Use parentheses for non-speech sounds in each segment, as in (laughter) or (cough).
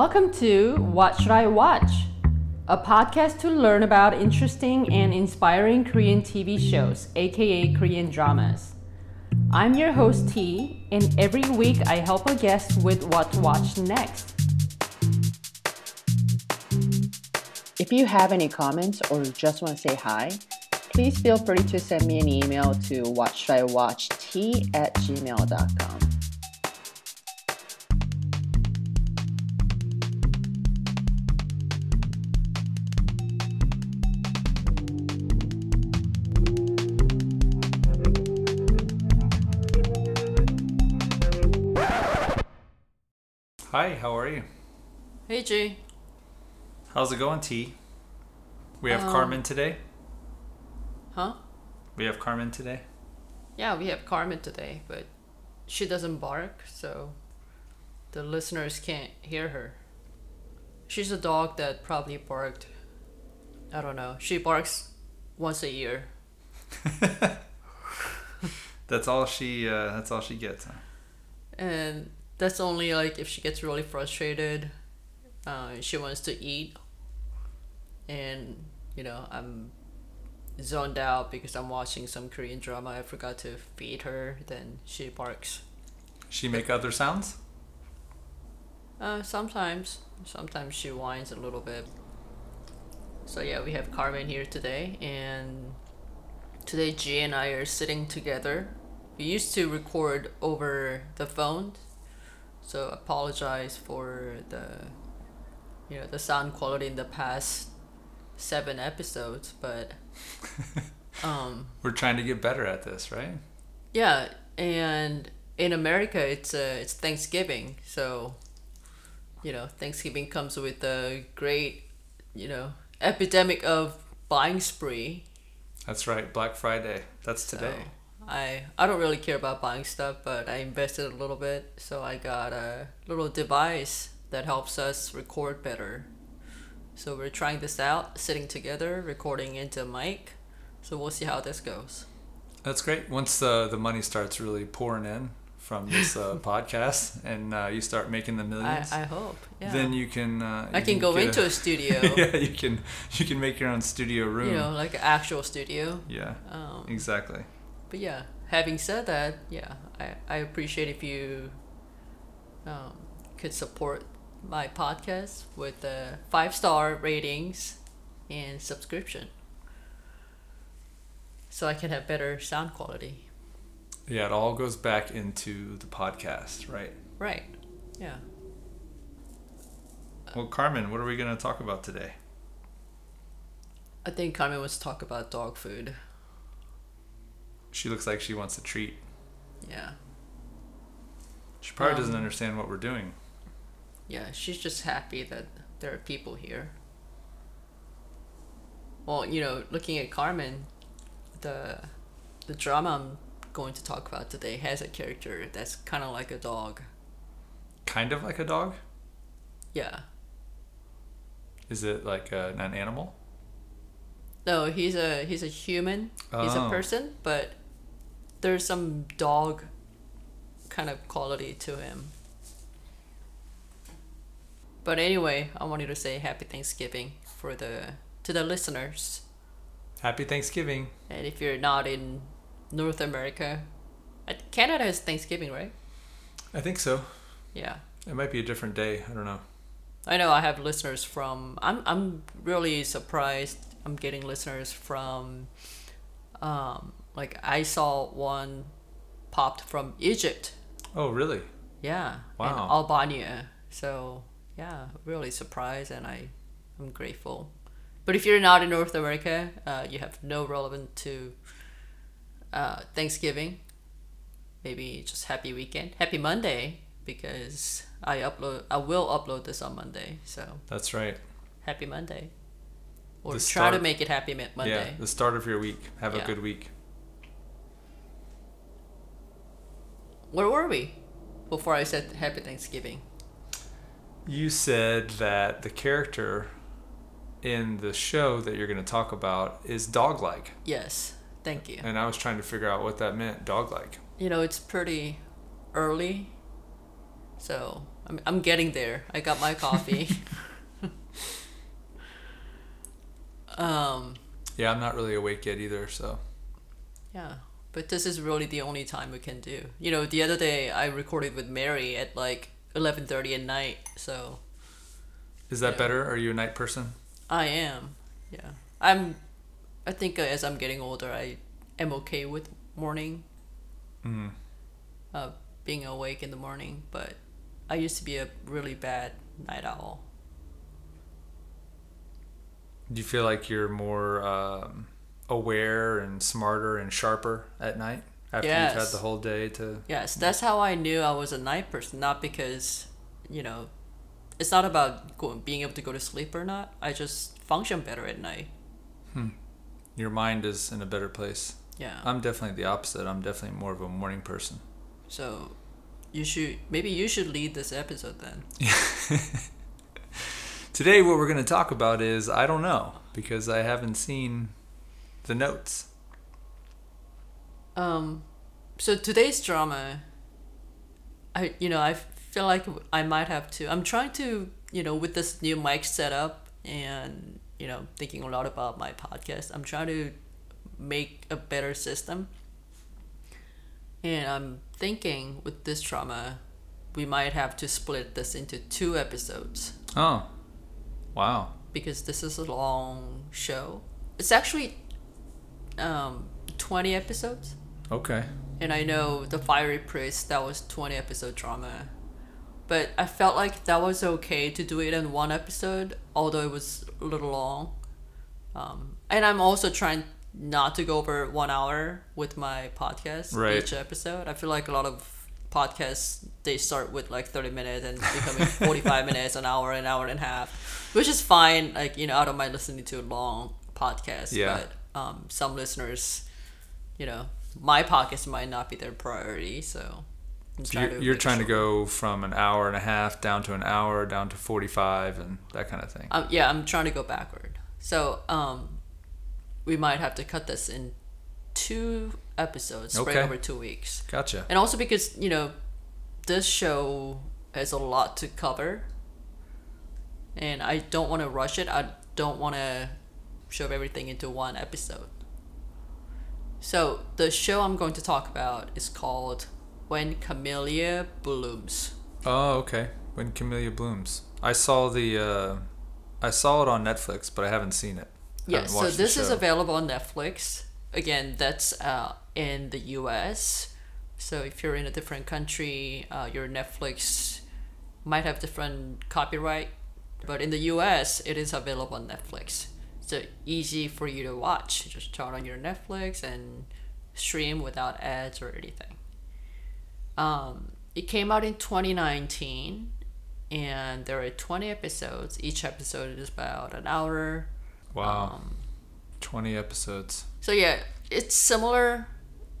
Welcome to What Should I Watch? A podcast to learn about interesting and inspiring Korean TV shows, aka Korean dramas. I'm your host T, and every week I help a guest with what to watch next. If you have any comments or just want to say hi, please feel free to send me an email to whatshouldiwatcht at gmail.com. Hi, how are you? Hey G. How's it going, T? We have Um, Carmen today. Huh? We have Carmen today. Yeah, we have Carmen today, but she doesn't bark, so the listeners can't hear her. She's a dog that probably barked. I don't know. She barks once a year. (laughs) That's all she. Uh, that's all she gets. Huh? And that's only like if she gets really frustrated, uh, she wants to eat. And, you know, I'm zoned out because I'm watching some Korean drama. I forgot to feed her, then she barks. She make other sounds. Uh, sometimes. Sometimes she whines a little bit. So yeah, we have Carmen here today, and today G and I are sitting together. We used to record over the phone, so apologize for the, you know, the sound quality in the past seven episodes, but, (laughs) um, We're trying to get better at this, right? yeah, and in America, it's uh, it's Thanksgiving, so you know Thanksgiving comes with a great, you know, epidemic of buying spree. That's right. Black Friday. That's today. So I I don't really care about buying stuff, but I invested a little bit, so I got a little device that helps us record better. So we're trying this out, sitting together, recording into a mic. So we'll see how this goes. That's great. Once uh, the money starts really pouring in from this uh, (laughs) podcast, and uh, you start making the millions, I hope. Yeah. then you can. Uh, I you can go into a (laughs) studio. yeah, you can. You can make your own studio room. you know, like an actual studio. yeah. Um, Exactly. But yeah, having said that, yeah, I, I appreciate if you um, could support my podcast with uh, five star ratings and subscription so I can have better sound quality. Yeah, it all goes back into the podcast, right? Right. Yeah. Well, Carmen, what are we going to talk about today? I think Carmen wants to talk about dog food. She looks like she wants a treat. Yeah. She probably doesn't Um, understand what we're doing. Yeah, she's just happy that there are people here. Well, you know, looking at Carmen, the the drama I'm going to talk about today has a character that's kind of like a dog. Kind of like a dog? Yeah. Is it like a, an animal? No, he's a he's a human. He's a Oh. person, but there's some dog kind of quality to him. But anyway, I wanted to say happy Thanksgiving for the to the listeners. Happy Thanksgiving. And if you're not in North America, uh, Canada has Thanksgiving, right? I think so. Yeah. It might be a different day. I don't know. I know I have listeners from I'm I'm really surprised I'm getting listeners from um like I saw one popped from Egypt. Oh, really? Yeah. And Wow. Albania. So yeah, really surprised and I I'm grateful. But if you're not in North America, uh, you have no relevant to uh, Thanksgiving. Maybe just happy weekend, happy Monday because I upload. I will upload this on Monday. So That's right. happy Monday, or The try to make it happy Monday. Yeah, the start of your week. Have Yeah. a good week. Where were we before I said happy Thanksgiving? You said that the character in the show that you're going to talk about is dog like. Yes, thank you. And I was trying to figure out what that meant, dog like. You know, it's pretty early, so I'm I'm getting there. I got my coffee. (laughs) um, Yeah, I'm not really awake yet either, so. yeah, but this is really the only time we can do. You know, the other day I recorded with Mary at like eleven thirty at night, so Is that better? Are you a night person? I am. Yeah, I'm. I think as I'm getting older, I am okay with morning, Mm. uh, being awake in the morning. But I used to be a really bad night owl. Do you feel like you're more um, aware and smarter and sharper at night after you've had the whole day to? Yes, that's how I knew I was a night person. Not because, you know, it's not about go, being able to go to sleep or not. I just function better at night. Hmm. Your mind is in a better place. Yeah. I'm definitely the opposite. I'm definitely more of a morning person. so, you should maybe you should lead this episode then. (laughs) (laughs) Today, what we're going to talk about is I don't know because I haven't seen the notes. Um, so today's drama, I you know I feel like I might have to. I'm trying to you know with this new mic setup and you know thinking a lot about my podcast. I'm trying to make a better system, and I'm thinking with this drama, we might have to split this into two episodes Oh, wow. because this is a long show. It's actually um, 20 episodes. Okay. And I know the Fiery Priest that was twenty episode drama, but I felt like that was okay to do it in one episode, although it was a little long. Um, and I'm also trying not to go over one hour with my podcast Right. each episode. I feel like a lot of podcasts they start with like thirty minutes and becoming (laughs) forty five minutes, an hour, an hour and a half, which is fine. Like you know, I don't mind listening to a long podcast. Yeah. But um, some listeners, you know, my podcast might not be their priority, so. You're, you're trying to go from an hour and a half down to an hour, down to 45, and that kind of thing. Um, yeah, I'm trying to go backward. So, um, we might have to cut this in two episodes, spread over two weeks. Gotcha. And also because, you know, this show has a lot to cover. And I don't want to rush it. I don't want to shove everything into one episode. So, the show I'm going to talk about is called When Camellia Blooms. Oh, okay. When Camellia Blooms. I saw the, uh, I saw it on Netflix, but I haven't seen it. Yeah, so this is available on Netflix. Again, that's uh, in the US. So if you're in a different country, uh, your Netflix might have different copyright. But in the US, it is available on Netflix. So easy for you to watch. Just turn on your Netflix and stream without ads or anything. Um, it came out in 2019 and there are 20 episodes. Each episode is about an hour. Wow. Um, 20 episodes. so yeah, it's similar.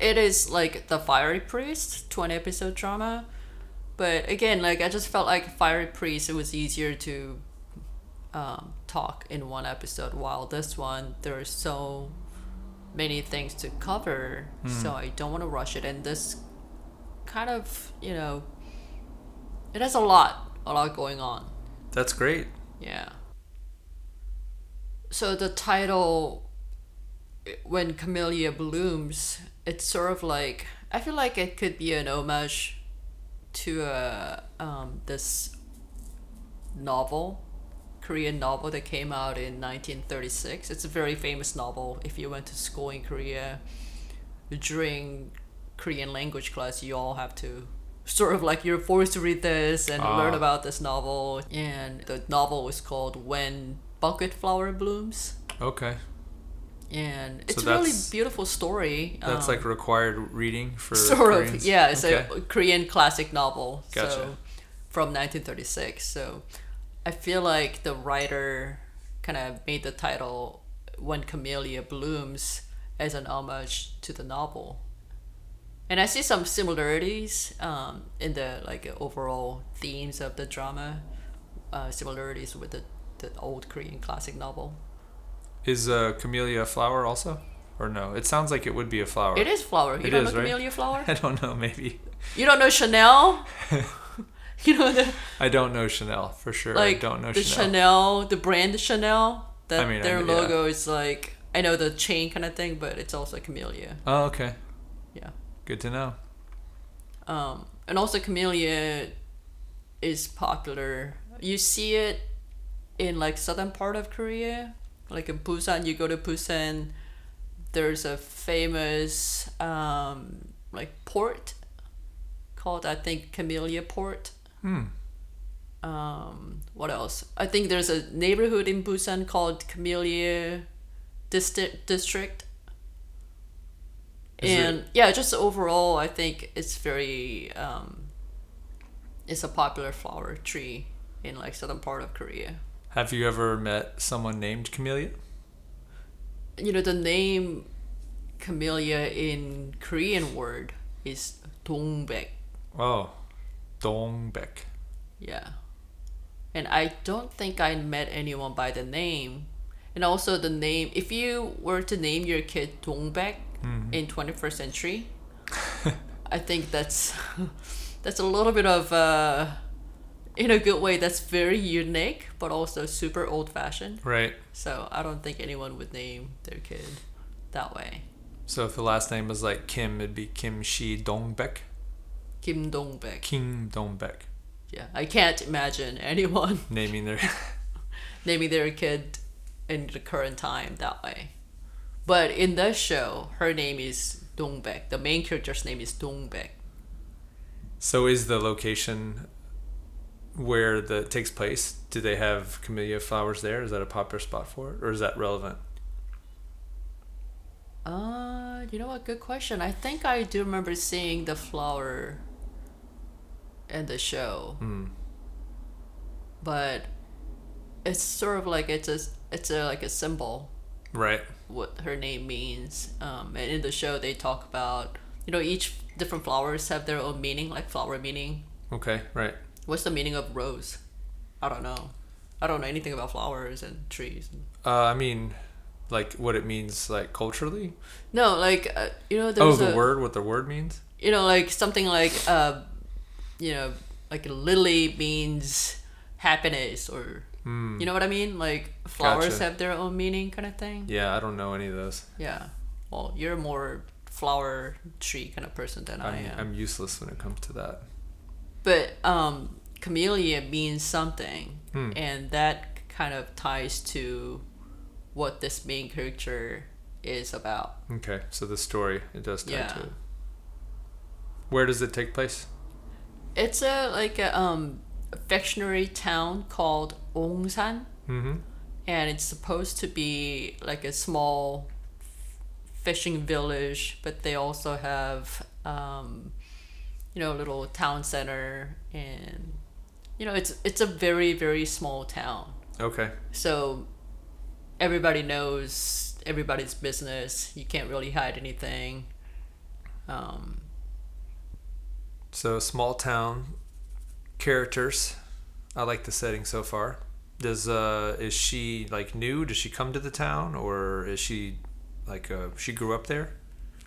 It is like the Fiery Priest, 20 episode drama. But again, like I just felt like Fiery Priest, it was easier to um, talk in one episode. While this one, there's so many things to cover, so I don't want to rush it. And this kind of, you know, it has a lot, a lot going on. That's great. Yeah. So the title, when Camellia blooms, it's sort of like I feel like it could be an homage to uh, um, this novel, Korean novel that came out in 1936. It's a very famous novel. If you went to school in Korea during Korean language class, you all have to sort of like you're forced to read this and Ah. learn about this novel. And the novel is called When Buckwheat Flower Blooms. Okay. And So it's a really beautiful story. That's um, like required reading for sort Koreans? of yeah it's Okay. a korean classic novel Gotcha. so from 1936 so i feel like the writer kind of made the title when camellia blooms as an homage to the novel and i see some similarities um, in the like overall themes of the drama uh, similarities with the, the old korean classic novel Is uh, camellia a flower also? Or no? It sounds like it would be a flower. it is flower you It don't is, know right? camellia flower (laughs) I don't know, maybe. You don't know Chanel? (laughs) (laughs) You know the I don't know Chanel for sure. like I don't know the Chanel. Chanel, the brand Chanel. That I mean, I their yeah. logo is like I know the chain kind of thing, but it's also camellia. Oh, okay. Yeah. Good to know. Um, and also camellia is popular. You see it in like southern part of Korea, like in Busan. You go to Busan, there's a famous um, like port called I think Camellia Port. Hmm. Um, what else? I think there's a neighborhood in Busan called Camellia District District. Is it- and yeah, just overall, I think it's very um, it's a popular flower tree in like southern part of Korea. Have you ever met someone named Camellia? You know the name camellia in Korean word is 동백. Oh, Dongbek. Yeah. And I don't think I met anyone by the name. And also the name if you were to name your kid Dongbek in 21st century, (laughs) I think that's (laughs) that's a little bit of uh in a good way that's very unique but also super old fashioned. Right. So I don't think anyone would name their kid that way. So if the last name was like Kim, it'd be Kim Shi Dongbek. Kim Dongbek. Kim Dongbek. Yeah. I can't imagine anyone (laughs) Naming their. (laughs) naming their kid in the current time that way. But in the show, her name is Dongbek. The main character's name is Dongbek. so is the location where the takes place? Do they have camellia flowers there? Is that a popular spot for it, or is that relevant? Uh, you know what? Good question. I think I do remember seeing the flower in the show, Hmm. but it's sort of like it's a it's a like a symbol Right. what her name means. Um, and in the show they talk about you know each different flowers have their own meaning, like flower meaning. Okay. Right. What's the meaning of rose? I don't know. I don't know anything about flowers and trees. Uh, I mean, like what it means, like culturally. No, like uh, you know, Oh, the a, word. What the word means. You know, like something like uh, you know, like lily means happiness, or Hmm. you know what I mean? Like flowers Gotcha. have their own meaning, kind of thing. Yeah, I don't know any of those. Yeah. Well, you're more flower tree kind of person than I I'm. I'm useless when it comes to that. But um, camellia means something, Hmm. and that kind of ties to what this main character is about. Okay, so the story it does tie Yeah. to it. Where does it take place? It's a like a um fictionary town called Ongsan, Mm-hmm. and it's supposed to be like a small fishing village, but they also have um, you know, a little town center, and you know, it's it's a very very small town. Okay. So everybody knows everybody's business. You can't really hide anything. Um, So small town characters. I like the setting so far. Does uh is she like new? Does she come to the town or is she like uh she grew up there?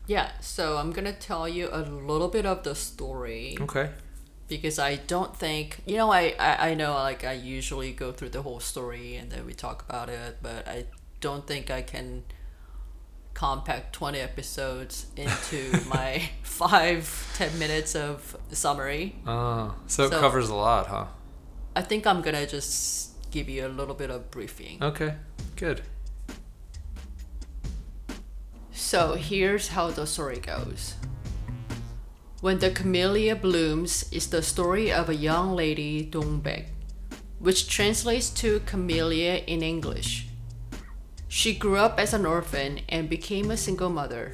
yeah, so I'm gonna tell you a little bit of the story Okay. because I don't think you know I, I I know like I usually go through the whole story and then we talk about it, but I don't think I can compact 20 episodes into (laughs) my five ten minutes of summary. Oh, so, it So- covers a lot, huh? I think I'm gonna just give you a little bit of briefing. Okay. Good. So here's how the story goes. When the Camellia Blooms is the story of a young lady, Dongbek, which translates to camellia in English. She grew up as an orphan and became a single mother.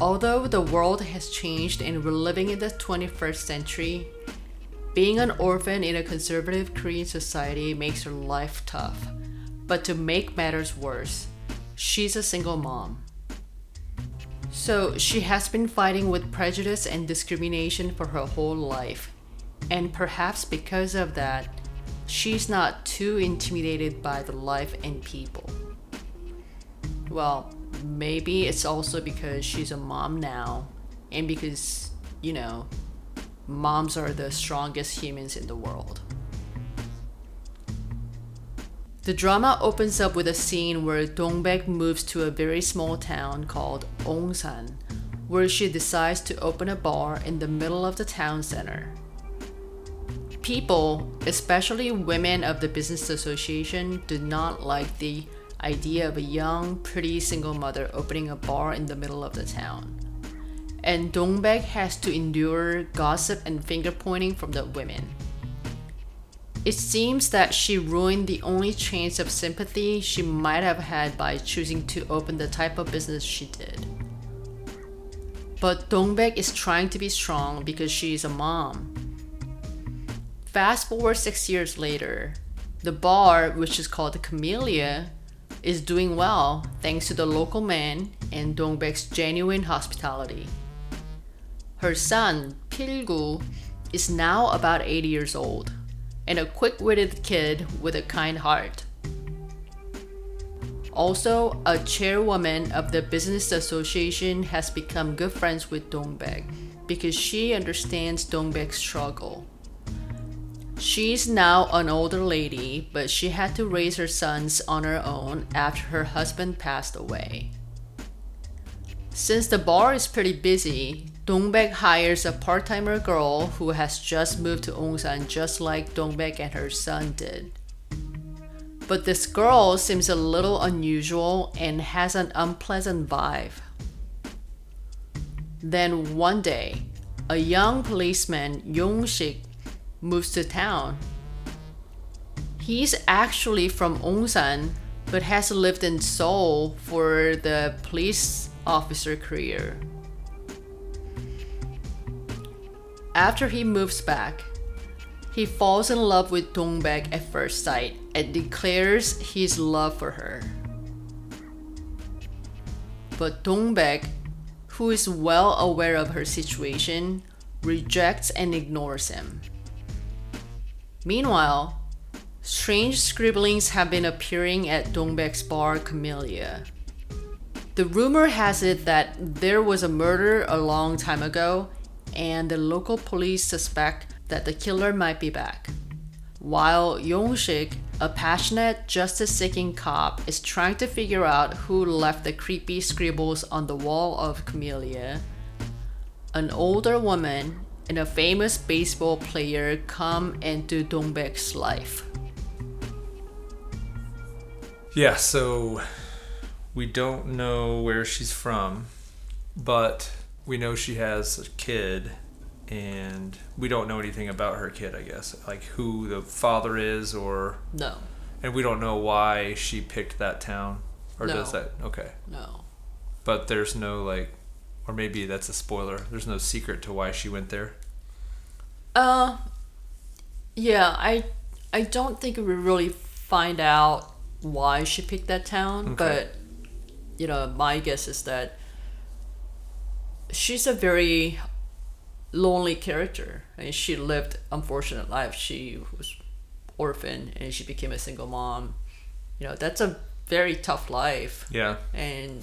Although the world has changed and we're living in the 21st century, being an orphan in a conservative Korean society makes her life tough. But to make matters worse, she's a single mom. So she has been fighting with prejudice and discrimination for her whole life. And perhaps because of that, she's not too intimidated by the life and people. Well, maybe it's also because she's a mom now and because, you know, moms are the strongest humans in the world. The drama opens up with a scene where Dongbek moves to a very small town called Ongsan, where she decides to open a bar in the middle of the town center. People, especially women of the business association, do not like the idea of a young, pretty single mother opening a bar in the middle of the town. And Dongbek has to endure gossip and finger pointing from the women. It seems that she ruined the only chance of sympathy she might have had by choosing to open the type of business she did. But Dongbek is trying to be strong because she is a mom. Fast forward six years later, the bar, which is called the Camellia, is doing well thanks to the local man and Dongbek's genuine hospitality. Her son, Pilgu, is now about 80 years old and a quick witted kid with a kind heart. Also, a chairwoman of the business association has become good friends with Dongbek because she understands Dongbek's struggle. She's now an older lady, but she had to raise her sons on her own after her husband passed away. Since the bar is pretty busy, Dongbek hires a part-timer girl who has just moved to Ongsan just like Dongbek and her son did. But this girl seems a little unusual and has an unpleasant vibe. Then one day, a young policeman, Yongshik, moves to town. He's actually from Ongsan, but has lived in Seoul for the police officer career. After he moves back, he falls in love with Dongbek at first sight and declares his love for her. But Dongbek, who is well aware of her situation, rejects and ignores him. Meanwhile, strange scribblings have been appearing at Dongbek's bar Camellia. The rumor has it that there was a murder a long time ago and the local police suspect that the killer might be back. While Yongshik, a passionate justice seeking cop, is trying to figure out who left the creepy scribbles on the wall of Camellia, an older woman and a famous baseball player come into Dongbek's life. Yeah, so we don't know where she's from, but we know she has a kid and we don't know anything about her kid i guess like who the father is or No, and we don't know why she picked that town or No. does that okay no. but there's no like or maybe that's a spoiler there's no secret to why she went there Uh, yeah, I I don't think we really find out why she picked that town, Okay. but you know, my guess is that she's a very lonely character. I mean, she lived unfortunate life. She was orphan and she became a single mom. You know, that's a very tough life yeah and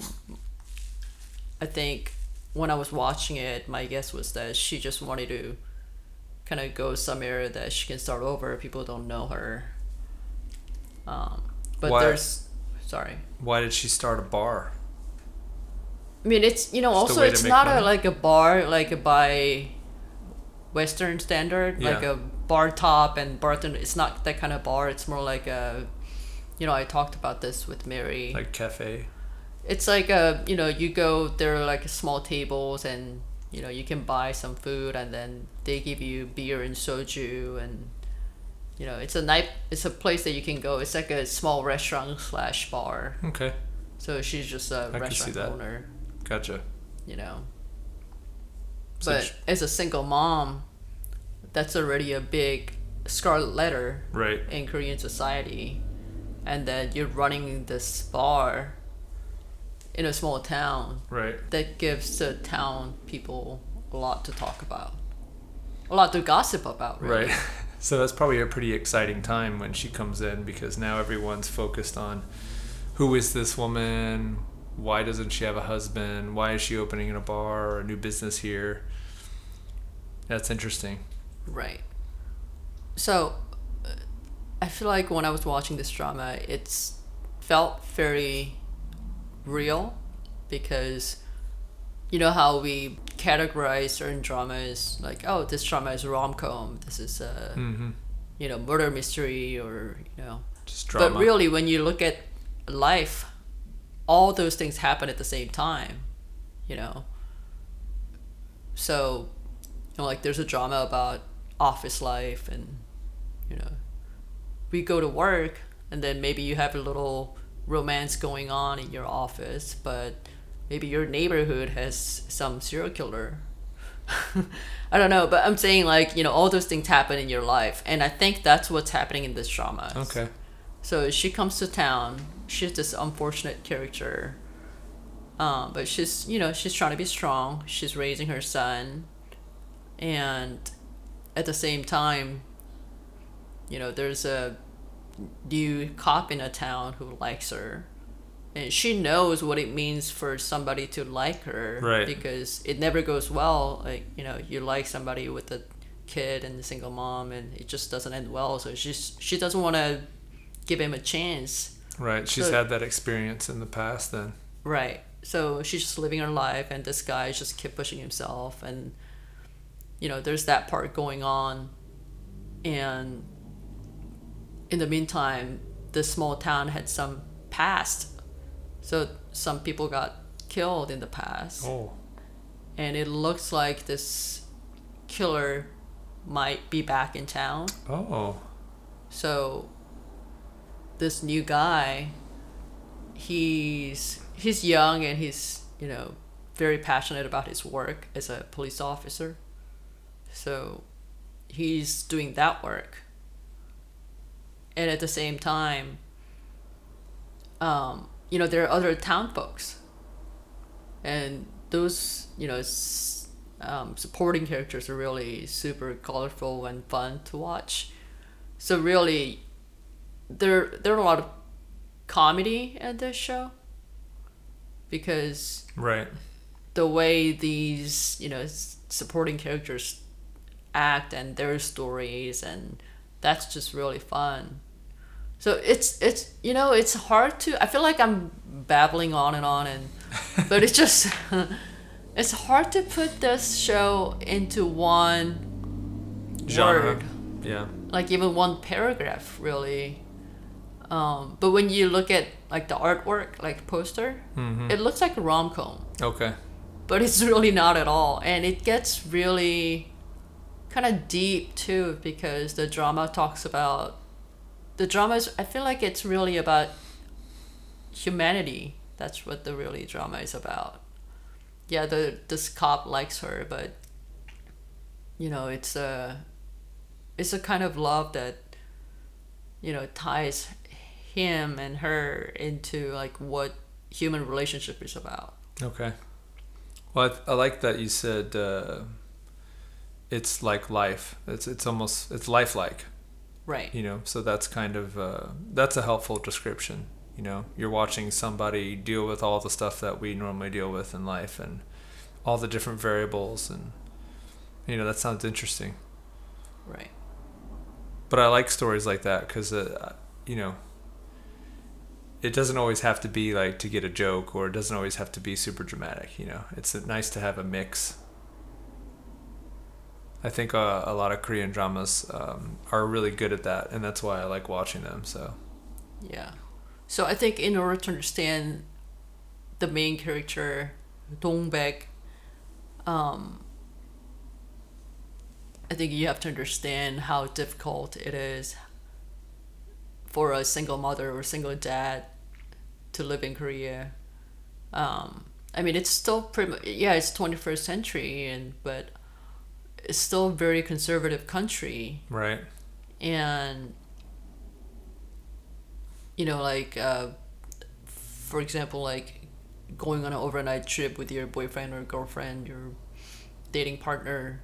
I think when I was watching it, my guess was that she just wanted to kind of go somewhere that she can start over. People don't know her. Um, but Why- there's, sorry. why did she start a bar I mean, it's you know Just also it's not a like a bar like a by Western standard like a bar top and bartender. It's not that kind of bar. It's more like a, you know, I talked about this with Mary. like cafe it's like a you know you go there are like small tables and you know you can buy some food and then they give you beer and soju and you know it's a night it's a place that you can go. It's like a small restaurant slash bar. Okay. So she's just a I can see restaurant that. owner. Gotcha. You know. So but sh- as a single mom that's already a big scarlet letter right. in Korean society, and then you're running this bar in a small town right that gives the town people a lot to talk about, a lot to gossip about. Really. Right. (laughs) So that's probably a pretty exciting time when she comes in because now everyone's focused on who is this woman? Why doesn't she have a husband? Why is she opening a bar or a new business here? That's interesting. Right. So, uh, I feel like when I was watching this drama, it's felt very real because you know how we categorize certain dramas like oh this drama is a rom-com this is a Mm-hmm. you know murder mystery or you know Just drama. but really when you look at life all those things happen at the same time you know so you know like there's a drama about office life and you know we go to work and then maybe you have a little romance going on in your office but maybe your neighborhood has some serial killer (laughs) I don't know, but I'm saying like you know all those things happen in your life, and I think that's what's happening in this drama. Okay. So she comes to town. She's this unfortunate character. Um, but she's you know she's trying to be strong. She's raising her son, and at the same time, you know there's a new cop in a town who likes her, and she knows what it means for somebody to like her. Right. Because it never goes well. Like you know you like somebody with a kid and a single mom, and it just doesn't end well. So she's she doesn't want to give him a chance. Right. She's So- had that experience in the past then. Right. So she's just living her life, and this guy just keep pushing himself, and you know, there's that part going on, and in the meantime, this small town had some past, so some people got killed in the past, Oh. and it looks like this killer might be back in town. Oh. So this new guy, he's he's young and he's you know very passionate about his work as a police officer. So he's doing that work. And at the same time, um, you know, there are other town folks. And those, you know, um, supporting characters are really super colorful and fun to watch. So really, there there are a lot of comedy at this show because Right. the way these you know supporting characters act and their stories and that's just really fun so it's it's you know it's hard to i feel like i'm babbling on and on and but it's just (laughs) it's hard to put this show into one Genre. word Yeah. like even one paragraph really um, but when you look at like the artwork like poster Mm-hmm. it looks like a rom-com Okay. but it's really not at all and it gets really kind of deep too because the drama talks about the drama is i feel like it's really about humanity that's what the really drama is about yeah the this cop likes her but you know it's a it's a kind of love that you know ties him and her into like what human relationship is about Okay. Well, I, I like that you said uh, it's like life. It's it's almost it's lifelike. Right You know, so that's kind of uh, that's a helpful description. You know, you're watching somebody deal with all the stuff that we normally deal with in life and all the different variables and you know that sounds interesting. right But I like stories like that because uh, you know it doesn't always have to be like to get a joke or it doesn't always have to be super dramatic. You know, it's nice to have a mix. I think uh, a lot of Korean dramas um, are really good at that, and that's why I like watching them. So Yeah. So I think in order to understand the main character, Dongbek, um, I think you have to understand how difficult it is for a single mother or single dad to live in Korea. Um, I mean, it's still pretty. Yeah, it's twenty first century, and but it's still a very conservative country. Right, and you know like uh, for example like going on an overnight trip with your boyfriend or girlfriend your dating partner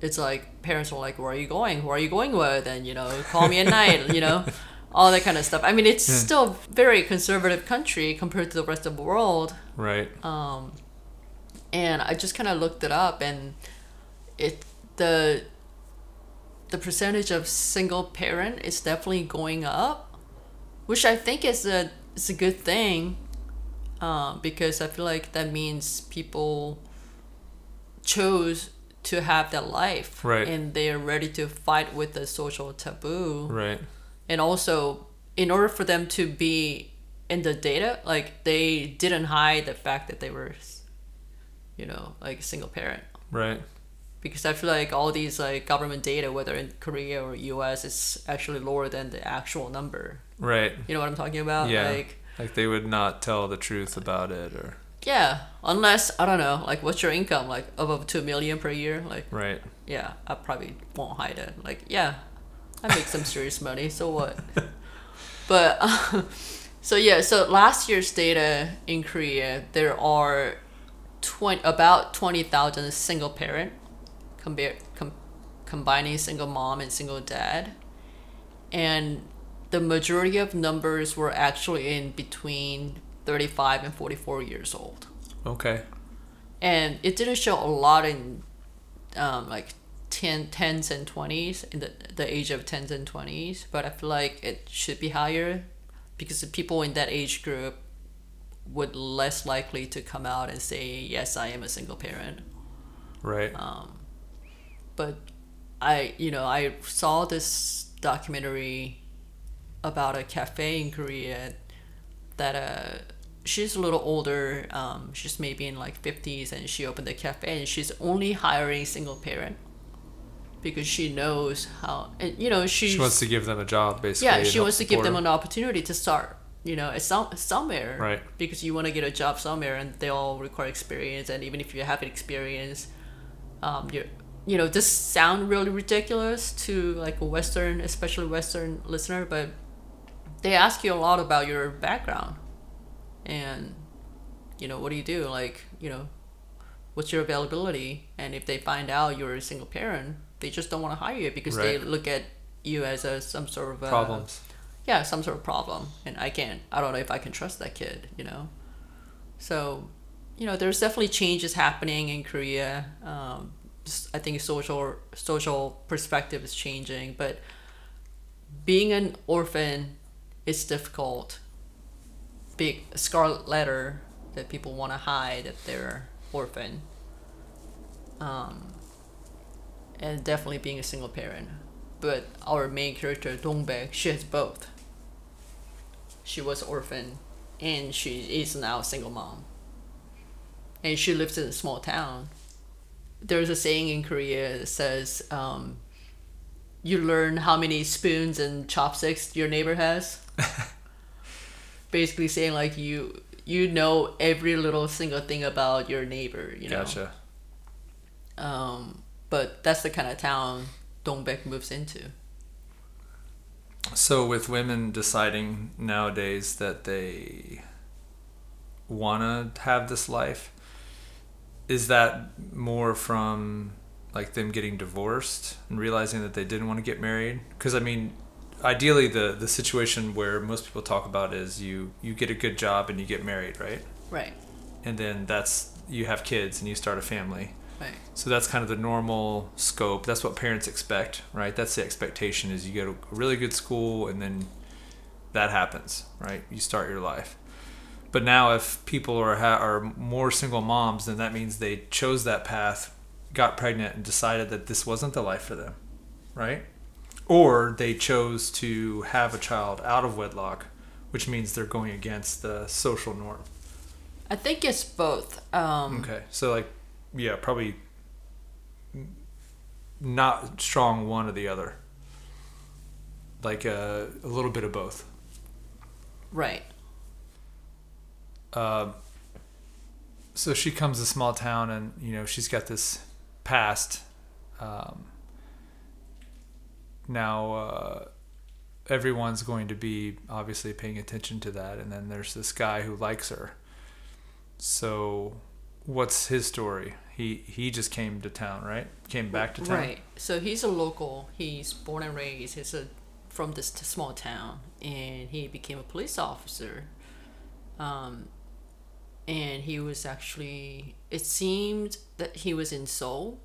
it's like parents are like where are you going? Who are you going with? And you know call me at night you know (laughs) all that kind of stuff. I mean it's Yeah. still very conservative country compared to the rest of the world. Right, um, and I just kind of looked it up, and it the the percentage of single parent is definitely going up, which I think is a is a good thing, uh, because I feel like that means people chose to have that life, Right. And they're ready to fight with the social taboo, Right. and also in order for them to be in the data, like they didn't hide the fact that they were, you know, like a single parent Right. Because I feel like all these like government data, whether in Korea or US, is actually lower than the actual number. Right. You know what I'm talking about? Yeah. Like, Like they would not tell the truth about it or yeah, unless I don't know, like, what's your income? Like above two million per year? Like, right. yeah, I probably won't hide it. Like, yeah, I make some serious money. So what? (laughs) but (laughs) so yeah, so last year's data in Korea, there are 20, about twenty thousand single parent, compare com, combining single mom and single dad, and the majority of numbers were actually in between thirty five and forty four years old Okay. and it didn't show a lot in um, like 10, 10s and 20s in the, the age of 10s and 20s but i feel like it should be higher because the people in that age group would less likely to come out and say yes i am a single parent Right. But i you know i saw this documentary about a cafe in korea that uh she's a little older um she's maybe in like 50s and she opened a cafe and she's only hiring single parent because she knows how and you know she's she wants to give them a job basically. yeah she wants to give support them an opportunity to start you know it's some, somewhere Right. because you want to get a job somewhere and they all require experience and even if you have experience um, you you know this sound really ridiculous to like a western especially western listener but they ask you a lot about your background. And you know what do you do? Like you know what's your availability? And if they find out you're a single parent they just don't want to hire you because they look at you as a some sort of uh, problems. yeah some sort of problem. And i can't i don't know if i can trust that kid you know? So you know there's definitely changes happening in korea um, i think social social perspective is changing but being an orphan is difficult big scarlet letter that people want to hide that they're orphan um, and definitely being a single parent but our main character Dongbek, she has both. She was orphan, and she is now a single mom. And she lives in a small town. There's a saying in Korea that says, um, "You learn how many spoons and chopsticks your neighbor has." (laughs) Basically saying like you you know every little single thing about your neighbor. You know. Gotcha. Um, but that's the kind of town Dongbek moves into. So with women deciding nowadays that they want to have this life, is that more from like them getting divorced and realizing that they didn't want to get married? Because I mean, ideally the the situation where most people talk about is you you get a good job and you get married, right? Right. And then that's you have kids and you start a family. Right. So that's kind of the normal scope. That's what parents expect, right? That's the expectation is you go to a really good school and then that happens, right? You start your life. But now if people are ha- are more single moms, then that means they chose that path, got pregnant and decided that this wasn't the life for them, right? Or they chose to have a child out of wedlock, which means they're going against the social norm. I think it's both. Um, Okay, so like, yeah, probably not strong one or the other. Like uh, a little bit of both. Right. Um, so she comes to a small town, and you know she's got this past. Um, now uh, everyone's going to be obviously paying attention to that, and then there's this guy who likes her. So, what's his story? He he just came to town, right? Came back to town. Right. So he's a local. He's born and raised. He's a from this small town, and he became a police officer. Um, and he was actually. It seemed that he was in Seoul,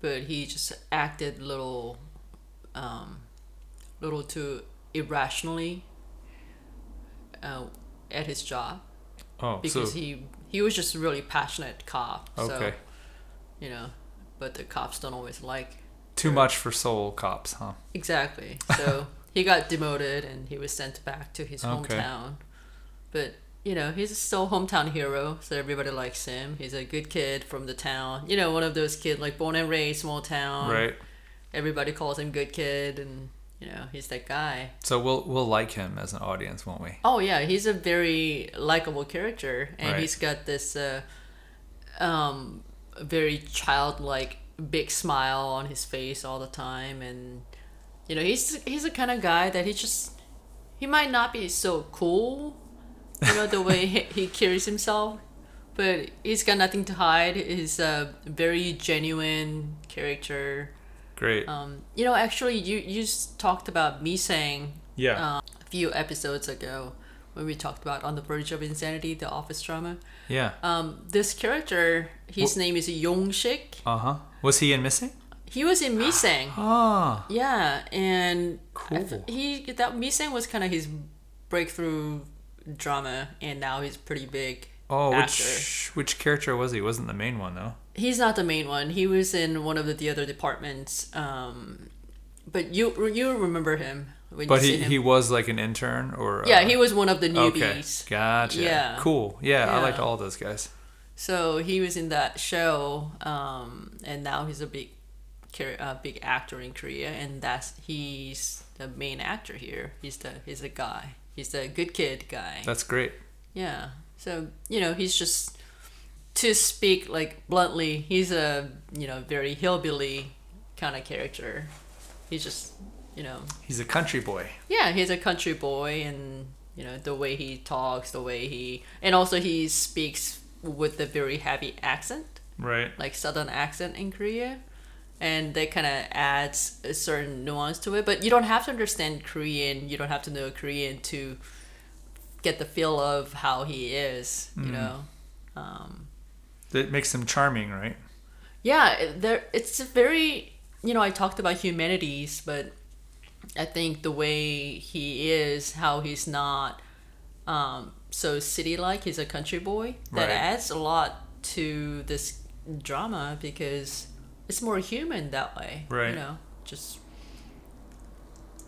but he just acted a little, um, little too irrationally uh, at his job Oh, because so he he was just a really passionate cop. So, okay, you know, but the cops don't always like too much for Seoul cops, huh? exactly. So (laughs) he got demoted and he was sent back to his Okay. hometown. But you know, he's still hometown hero, so everybody likes him. He's a good kid from the town. You know, one of those kids like born and raised small town. right. Everybody calls him good kid, and you know, he's that guy. So we'll we'll like him as an audience, won't we? Oh yeah, he's a very likable character, and Right. he's got this uh, um, very childlike big smile on his face all the time, and you know he's he's the kind of guy that he just he might not be so cool, you know the way he, he carries himself, but he's got nothing to hide. He's a very genuine character. Great. Um, you know, actually, you you talked about me saying yeah. uh, a few episodes ago when we talked about On the Verge of Insanity, the office drama. yeah. Um, this character, his name is Yong Shik. Uh huh. Was he in Missing? He was in Misaeng. (gasps) Ah, Yeah, and th- Cool. he that Misaeng was kind of his breakthrough drama, and now he's pretty big. oh, actor. which which character was he? Wasn't the main one though. He's not the main one. He was in one of the, the other departments. Um, but you you remember him when But you he see him. he was like an intern or yeah, uh, he was one of the okay. newbies. Gotcha. Yeah. Cool. Yeah, I liked all those guys. So he was in that show, um, and now he's a big, uh, big actor in Korea, and that's he's the main actor here. He's the he's a guy. He's the good kid guy. That's great. Yeah. So you know he's just to speak like bluntly, he's a you know very hillbilly kind of character. He's just you know He's a country boy. yeah he's a country boy and you know the way he talks, the way he and also he speaks with a very heavy accent Right. like southern accent in Korea, and that kind of adds a certain nuance to it. But you don't have to understand Korean. You don't have to know Korean to get the feel of how he is. You know, um, That makes him charming, right? yeah, there. It's a very you know I talked about humanities, but I think the way he is, how he's not um, so city like. He's a country boy. That Right. adds a lot to this drama because it's more human that way. Right. You know, just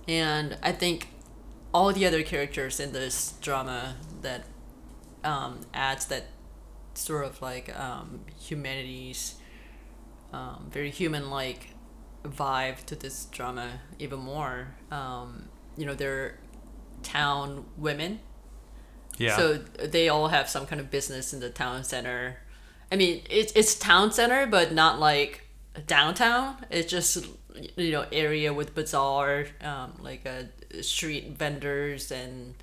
and I think all the other characters in this drama that um, adds that sort of like um, humanities, um, very human like vibe to this drama even more. Um, you know, they're town women Yeah. so they all have some kind of business in the town center. I mean, it's it's town center, but not like downtown. It's just you know area with bazaar, um, like a street vendors, and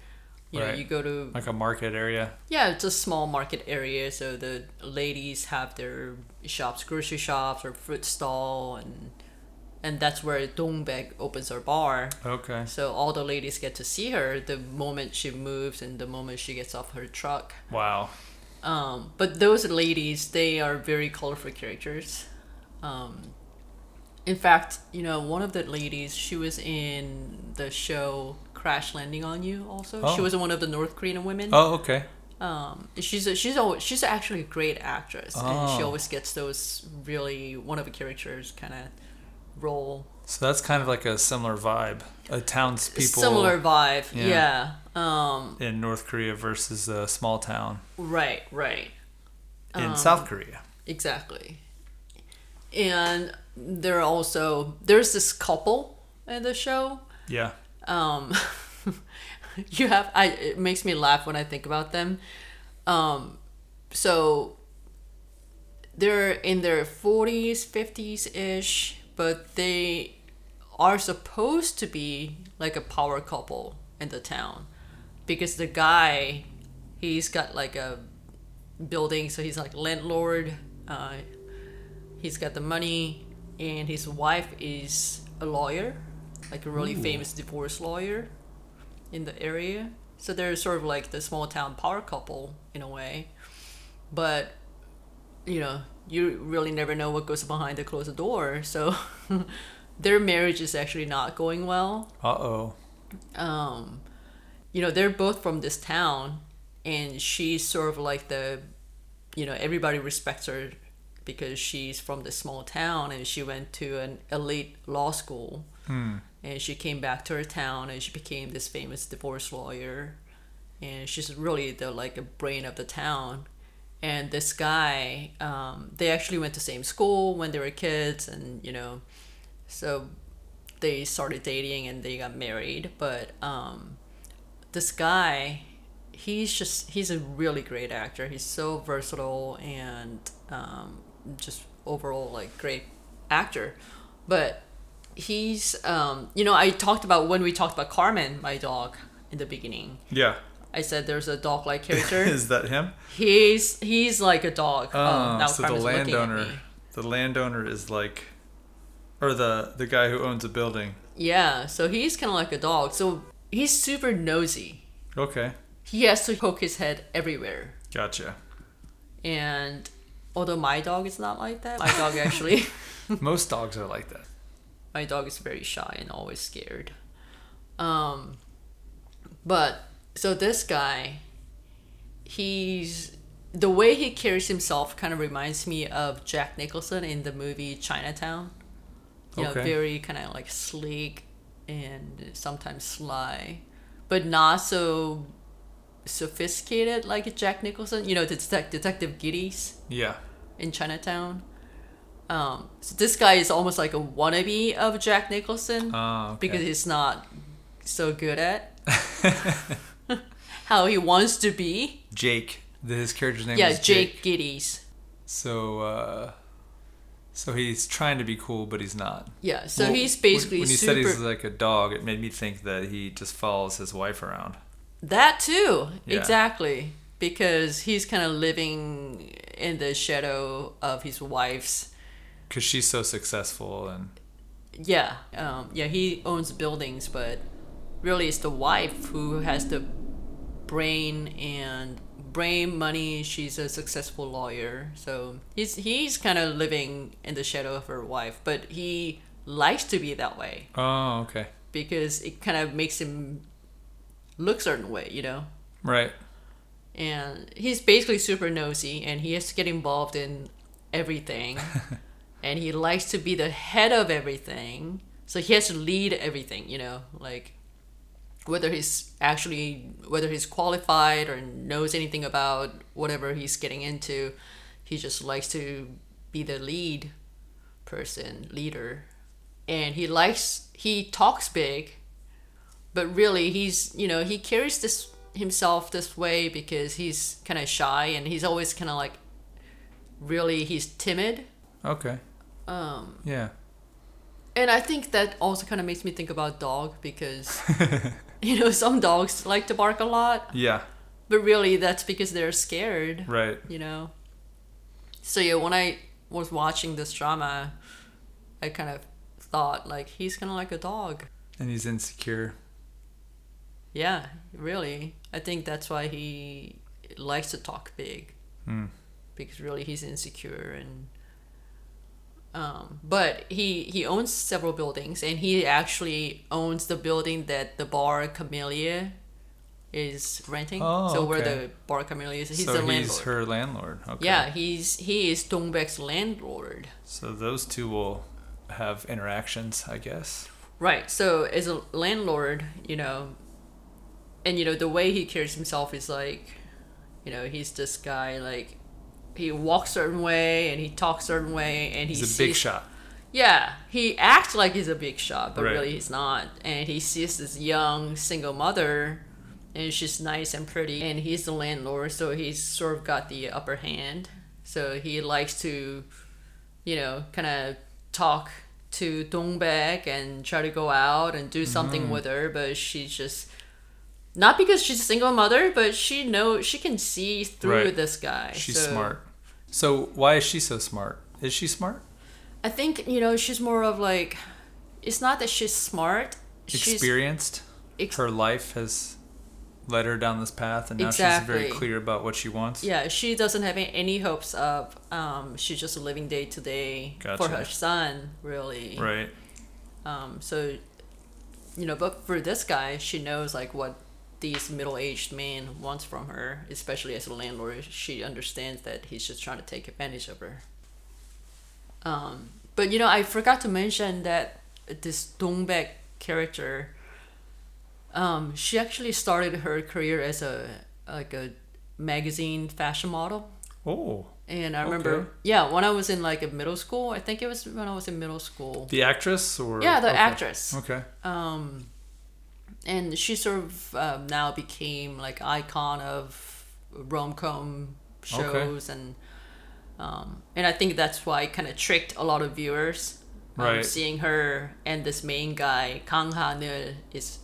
you know you go to like a market area. yeah, it's a small market area. So the ladies have their shops, grocery shops, or fruit stall, and and that's where Dongbaek opens her bar. Okay. So all the ladies get to see her the moment she moves and the moment she gets off her truck. Wow. Um, but those ladies, they are very colorful characters. Um, in fact, you know, one of the ladies, she was in the show Crash Landing on You. Also, she Oh. was one of the North Korean women. Oh, okay. Um, she's a, she's always, she's actually a great actress, and she Oh. always gets those really one of the characters kind of role. So that's kind of like a similar vibe. A townspeople Similar vibe, Yeah. yeah. Um, in North Korea versus a small town right, right. in Um, South Korea. Exactly. And there are also there's this couple in the show. Yeah. Um (laughs) you have I it makes me laugh when I think about them. Um so they're in their 40s, 50s ish, but they are supposed to be like a power couple in the town because the guy he's got like a building so he's like landlord uh, he's got the money and his wife is a lawyer like a really Ooh. famous divorce lawyer in the area so they're sort of like the small town power couple in a way but you know you really never know what goes behind the closed door. So (laughs) their marriage is actually not going well. Uh oh. Um, you know, they're both from this town, and she's sort of like the, you know, everybody respects her because she's from the small town and she went to an elite law school. Hmm. And she came back to her town and she became this famous divorce lawyer. And she's really the like a brain of the town. And this guy, um, they actually went to the same school when they were kids, and you know, so they started dating and they got married. But um, this guy, he's just he's a really great actor. He's so versatile and um, just overall like great actor. But he's um, you know I talked about when we talked about Carmen, my dog, in the beginning. Yeah. I said there's a dog like (laughs) character. Is that him? he's he's like a dog. Oh, now so the Carmen's at landowner. The landowner is like, or the the guy who owns a building. Yeah, so he's kind of like a dog. So he's super nosy. Okay. He has to poke his head everywhere. Gotcha. And although my dog is not like that, my dog actually, (laughs) (laughs) Most dogs are like that. my dog is very shy and always scared. Um, but so this guy, he's the way he carries himself kind of reminds me of Jack Nicholson in the movie Chinatown. You know, very kind of like sleek and sometimes sly, but not so sophisticated like Jack Nicholson. You know, detec- Detective Gittes Yeah. In Chinatown. Um, so this guy is almost like a wannabe of Jack Nicholson Oh, okay. because he's not so good at (laughs) (laughs) how he wants to be. Jake. His character's name yeah, is Jake, Gittes. So, uh, so he's trying to be cool, but he's not. Yeah, so Well, he's basically when, when you super. said he's like a dog, it made me think that he just follows his wife around. That too, Yeah. exactly, because he's kind of living in the shadow of his wife's. Cause she's so successful, and Yeah, um, yeah, he owns buildings, but really it's the wife who has the brain and brain money. She's a successful lawyer, so he's he's kind of living in the shadow of her wife, but he likes to be that way oh, okay, because it kind of makes him look certain way, you know. right. And he's basically super nosy and he has to get involved in everything. (laughs) And he likes to be the head of everything so he has to lead everything you know like whether he's actually whether he's qualified or knows anything about whatever he's getting into he just likes to be the lead person leader. And he likes he talks big but really he's you know he carries this himself this way because he's kind of shy and he's always kind of like really he's timid Okay, um yeah. and i think that also kind of makes me think about dog because (laughs) you know some dogs like to bark a lot Yeah, but really that's because they're scared right. you know so yeah when i was watching this drama i kind of thought like he's kind of like a dog And he's insecure. Yeah really i think that's why he likes to talk big Hmm. because really he's insecure and um, but he he owns several buildings and he actually owns the building that the bar Camellia is renting. Oh, so where the bar Camellia is, he's so the he's landlord. her landlord. Okay. Yeah, he's he is Dongbaek's landlord. So those two will have interactions, I guess. Right. So as a landlord, you know, and you know the way he carries himself is like, you know, he's this guy like he walks certain way and he talks certain way and he He's a big shot. Yeah, he acts like he's a big shot, but Right. really he's not. And he sees this young single mother, and she's nice and pretty, and he's the landlord, so he's sort of got the upper hand. So he likes to, you know, kind of talk to Dongbaek and try to go out and do something Mm-hmm. with her, but she's just not because she's a single mother, but she know she can see through Right. this guy. She's so- smart. So why is she so smart? Is she smart? I think you know she's more of like, it's not that she's smart. She's Experienced? ex- Her life has led her down this path, and now she's very clear about what she wants. Yeah, she doesn't have any hopes of. Um, she's just living day to day for her son, really. Right. Um, so, you know, but for this guy, she knows like what these middle-aged men wants from her, especially as a landlord. She understands that he's just trying to take advantage of her. Um, but you know, I forgot to mention that this Dongbaek character. Um, she actually started her career as a like a magazine fashion model. Oh, And I remember, Okay. yeah, when I was in like a middle school, I think it was when I was in middle school. the actress or Yeah, the okay. actress. Okay. Um, and she sort of um, now became like icon of rom com shows and um, and I think that's why it kind of tricked a lot of viewers. Um, Right. Seeing her and this main guy Kang Ha Neul is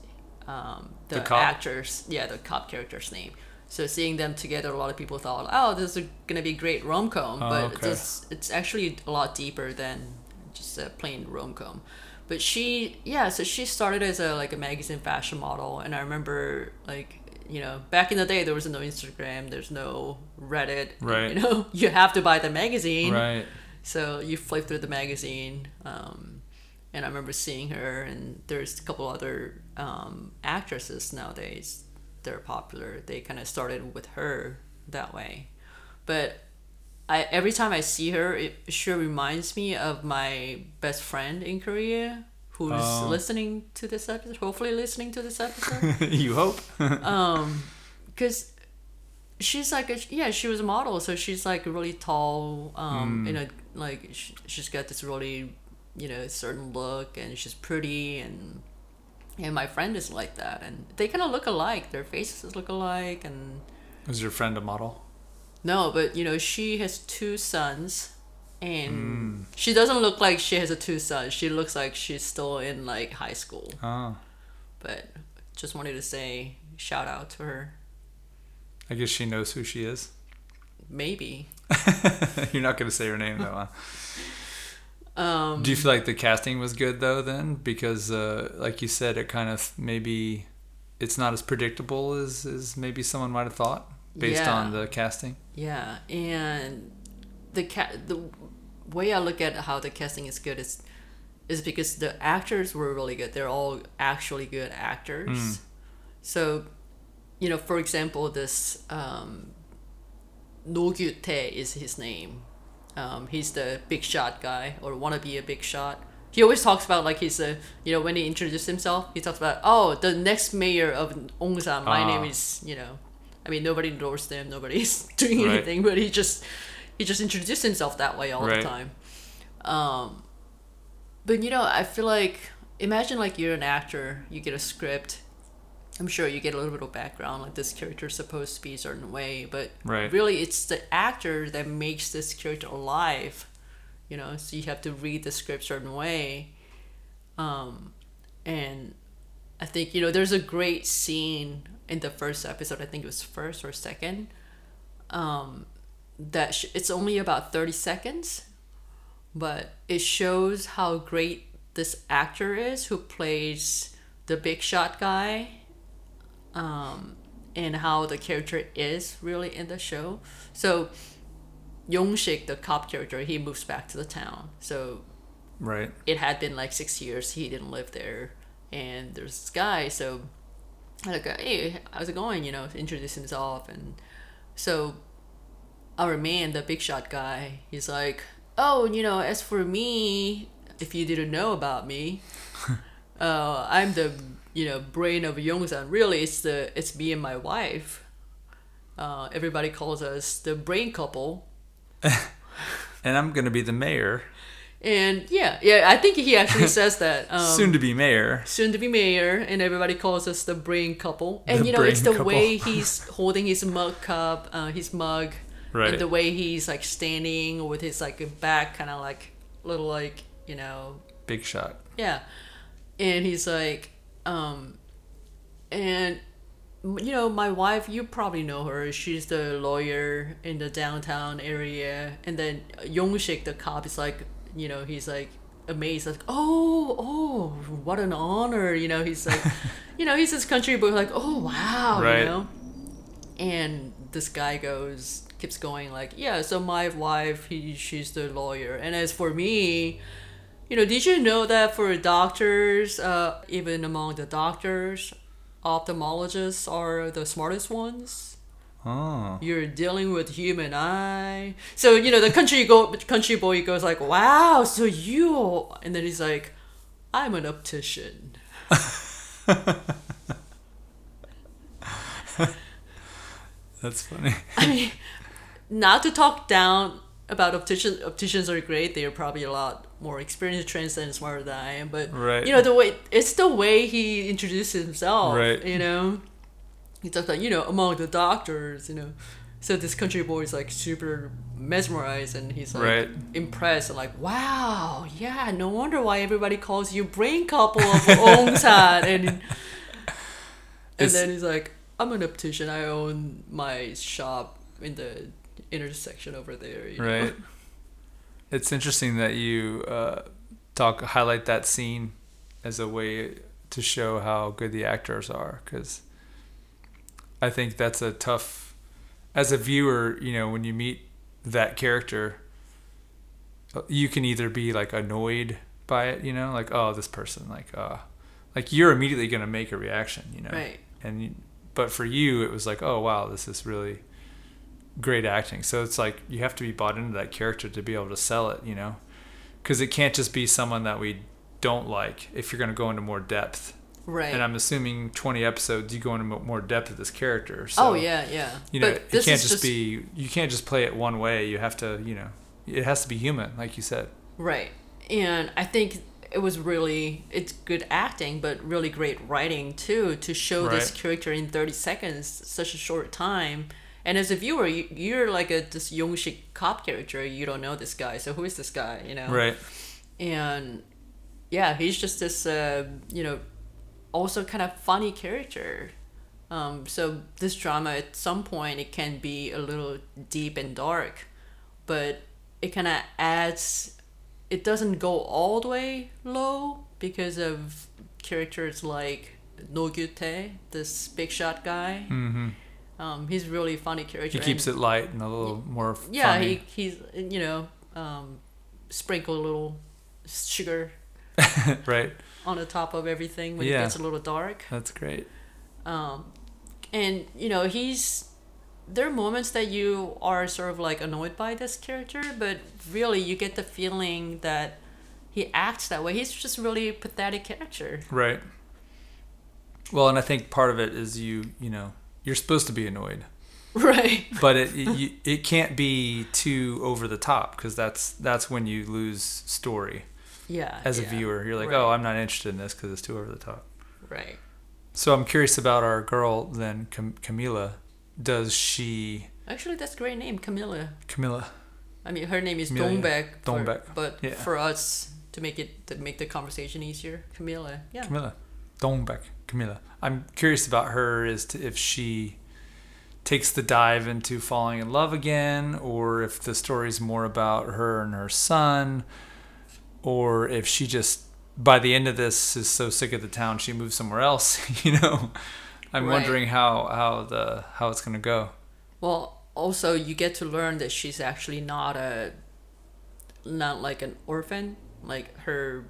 um, the, The actor's yeah the cop character's name. So seeing them together, a lot of people thought, "Oh, this is gonna be a great rom com," Oh, but okay. it's it's actually a lot deeper than just a plain rom com. But she, yeah, so she started as a like a magazine fashion model, and I remember like you know back in the day there was no Instagram, there's no Reddit, Right. You (laughs) know, you have to buy the magazine, Right. so you flip through the magazine, um, and I remember seeing her, and there's a couple other um, actresses nowadays. They're popular. They kind of started with her that way, but I every time I see her, it sure reminds me of my best friend in Korea who's Oh. listening to this episode. Hopefully, listening to this episode (laughs) you hope. (laughs) um because she's like a, yeah she was a model so she's like really tall um in a like sh- she's got this really you know certain look and she's pretty and and my friend is like that and they kind of look alike their faces look alike and Was your friend a model? No but you know she has two sons and she doesn't look like she has a two sons she looks like she's still in like high school Oh, but just wanted to say shout out to her I guess she knows who she is. maybe (laughs) You're not going to say her name though. Huh? um Do you feel like the casting was good though then? Because uh, like you said, it kind of maybe it's not as predictable as, as maybe someone might have thought based Yeah. on the casting. Yeah, and the ca- the way I look at how the casting is good is is because the actors were really good. They're all actually good actors. So, you know, for example, this um, Gyu-tae is his name. Um, he's the big shot guy or wanna be a big shot. He always talks about like he's a you know when he introduced himself, he talks about oh the next mayor of Ongsan. My Ah. name is you know, I mean nobody endorsed him, nobody's (laughs) doing Right. anything, but he just he just introduced himself that way all Right. the time. Um, but you know I feel like imagine like you're an actor, you get a script. I'm sure you get a little bit of background, like this character's supposed to be a certain way, but Right. really it's the actor that makes this character alive you know so you have to read the script certain way um and i think you know there's a great scene in the first episode i think it was first or second um that sh- it's only about 30 seconds but it shows how great this actor is who plays the big shot guy um, and how the character is really in the show. So Yongshik, the cop character, he moves back to the town. So Right. it had been like six years he didn't live there, and there's this guy. So like, hey, how's it going? You know, introduce himself, and so our man, the big shot guy, he's like, oh, you know, as for me, if you didn't know about me, (laughs) uh, I'm the you know brain of Ongsan. Really, it's the it's me and my wife. Uh, everybody calls us the brain couple. (laughs) And I'm going to be the mayor, And yeah, yeah, I think he actually (laughs) says that. Um, soon to be mayor. soon to be mayor, and everybody calls us the brain couple. And The you know, it's the couple. way (laughs) he's holding his mug cup, uh, his mug, Right. and the way he's like standing with his like back, kind of like little like you know, Big shot. yeah. And he's like, um, and you know, my wife, you probably know her. She's the lawyer in the downtown area. And then Yongshik, the cop, is like, you know, he's like amazed, like, oh, oh, what an honor. You know, he's like, (laughs) you know, he's this country boy, like, oh wow, Right. you know. And this guy goes, keeps going, like, yeah. So my wife, he, she's the lawyer, and as for me, you know, did you know that for doctors, uh, even among the doctors, ophthalmologists are the smartest ones. Oh. You're dealing with human eye. So you know the country go country boy goes like, "Wow, so you," and then he's like, "I'm an optician." (laughs) That's funny. (laughs) I mean, not to talk down about opticians. Opticians are great. They are probably a lot more experienced, trained, and smarter than I am. But Right. you know the way it's the way he introduces himself. Right. You know, he talks about you know among the doctors. You know, so this country boy is like super mesmerized and he's like Right. impressed and like wow yeah no wonder why everybody calls you brain couple of Ongsan (laughs) and and It's- then he's like I'm an optician I own my shop in the intersection over there you know? Right. It's interesting that you uh, talk highlight that scene as a way to show how good the actors are because I think that's a tough as a viewer, you know, when you meet that character you can either be like annoyed by it, you know, like oh this person like uh like you're immediately going to make a reaction, you know. right. And you, but for you it was like oh wow this is really great acting. So it's like you have to be bought into that character to be able to sell it you know? Because it can't just be someone that we don't like if you're going to go into more depth right and i'm assuming 20 episodes you go into more depth of this character so oh yeah yeah you know but it can't is just, be you can't just play it one way you have to you know it has to be human like you said Right. And I think it was really it's good acting but really great writing too to show this character in 30 seconds such a short time. And as a viewer, you, you're like a this Yongshik cop character. You don't know this guy, so who is this guy? You know. right And yeah, he's just this uh, you know also kind of funny character. Um, so this drama at some point it can be a little deep and dark, but it kind of adds. It doesn't go all the way low because of characters like Noh Gyu-tae, this big shot guy. hmm Um, he's really funny character. he keeps and- it light and a little more yeah, funny. he he's you know um, sprinkle a little sugar (laughs) right on the top of everything when it gets a little dark. that's great Um, and you know he's there are moments that you are sort of like annoyed by this character, but really you get the feeling that he acts that way. He's just a really pathetic character. Right. Well, and I think part of it is you, you know, you're supposed to be annoyed, (laughs) Right. but it you, it can't be too over the top because that's that's when you lose story Yeah. as a viewer. You're like, oh, Right. oh, I'm not interested in this because it's too over the top. Right. So I'm curious about our girl then, Cam- Camila. Does she Actually, that's a great name, Camilla. Camila? I mean, her name is Amelia. Dongbaek. for- But yeah. for us to make it to make the conversation easier, Camilla. Yeah. Camila. Dongbaek. Camila. I'm curious about her as to if she takes the dive into falling in love again, or if the story's more about her and her son, or if she just by the end of this is so sick of the town she moves somewhere else. (laughs) you know, I'm Right. wondering how how the how it's gonna go. Well, also you get to learn that she's actually not a not like an orphan. Like her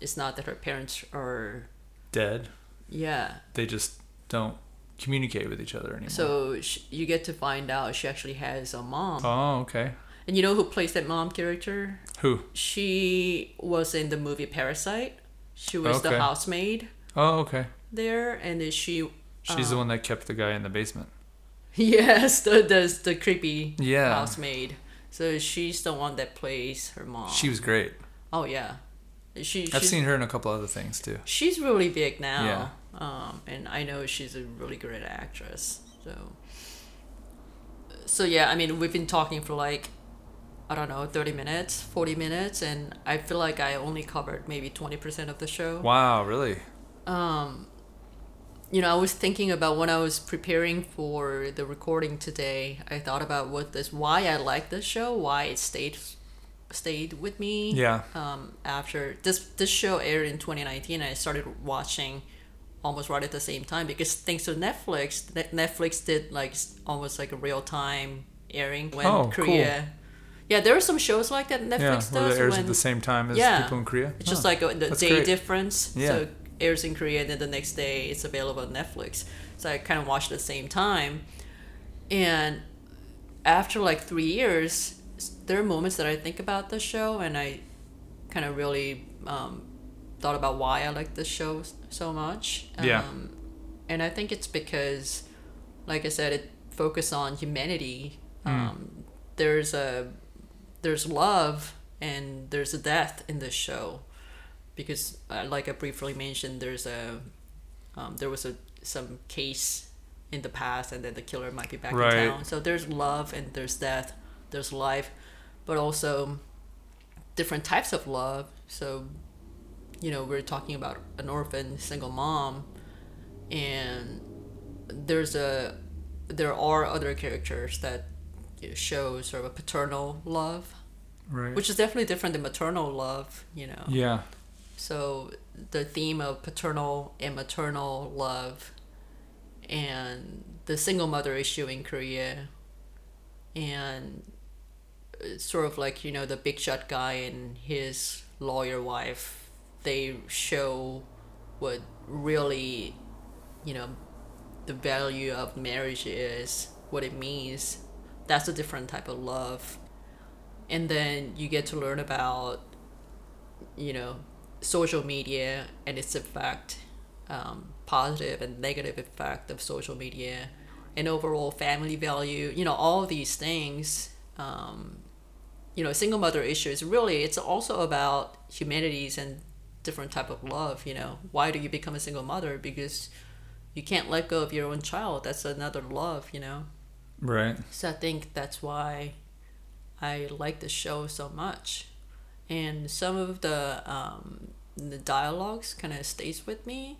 it's not that her parents are Dead. yeah. They just don't communicate with each other anymore. So sh you get to find out she actually has a mom. oh, okay. And you know who plays that mom character? Who? She was in the movie Parasite. She was the housemaid Oh, okay. there and then she She's the um, one that kept the guy in the basement. (laughs) Yes, the the, the creepy Yeah. housemaid. So she's the one that plays her mom. She was great. Oh yeah, she. I've seen her in a couple other things too. She's really big now. Yeah. Um, and I know she's a really great actress. So. So yeah, I mean, we've been talking for like, I don't know, thirty minutes, forty minutes, and I feel like I only covered maybe twenty percent of the show. Wow, really? Um, you know, I was thinking about when I was preparing for the recording today. I thought about what this, why I like this show, why it stayed, stayed with me. Yeah. Um, after this this show aired in 2019, I started watching almost right at the same time because thanks to Netflix, Net- Netflix did like almost like a real time airing when Oh, Korea. Yeah, there are some shows like that Netflix yeah, does. where it airs when, at the same time as Yeah. people in Korea. It's just Oh, like a, the day great. difference. Yeah. So it airs in Korea, and then the next day it's available on Netflix. So I kind of watched at the same time. And after like three years, there are moments that I think about the show, and I kind of really um, thought about why I like this show so much. Yeah. Um, and I think it's because, like I said, it focused on humanity. Mm. Um, there's a there's love and there's a death in this show. Because uh, like i briefly mentioned there's a um, there was a some case in the past and then the killer might be back Right. in town. So there's love and there's death there's life but also different types of love. So you know we're talking about an orphan single mom and there's a there are other characters that show sort of a paternal love Right. which is definitely different than maternal love you know yeah. so the theme of paternal and maternal love and the single mother issue in korea and uh, sort of like you know the big shot guy and his lawyer wife they show what really you know the value of marriage is what it means that's a different type of love. And then you get to learn about you know social media and its effect um, positive and negative effect of social media and overall family value you know all these things um, you know single mother issues really it's also about humanities and different type of love you know. Why do you become a single mother? Because you can't let go of your own child. That's another love you know Right. so I think that's why I like the show so much. And some of the um, the dialogues kind of stays with me.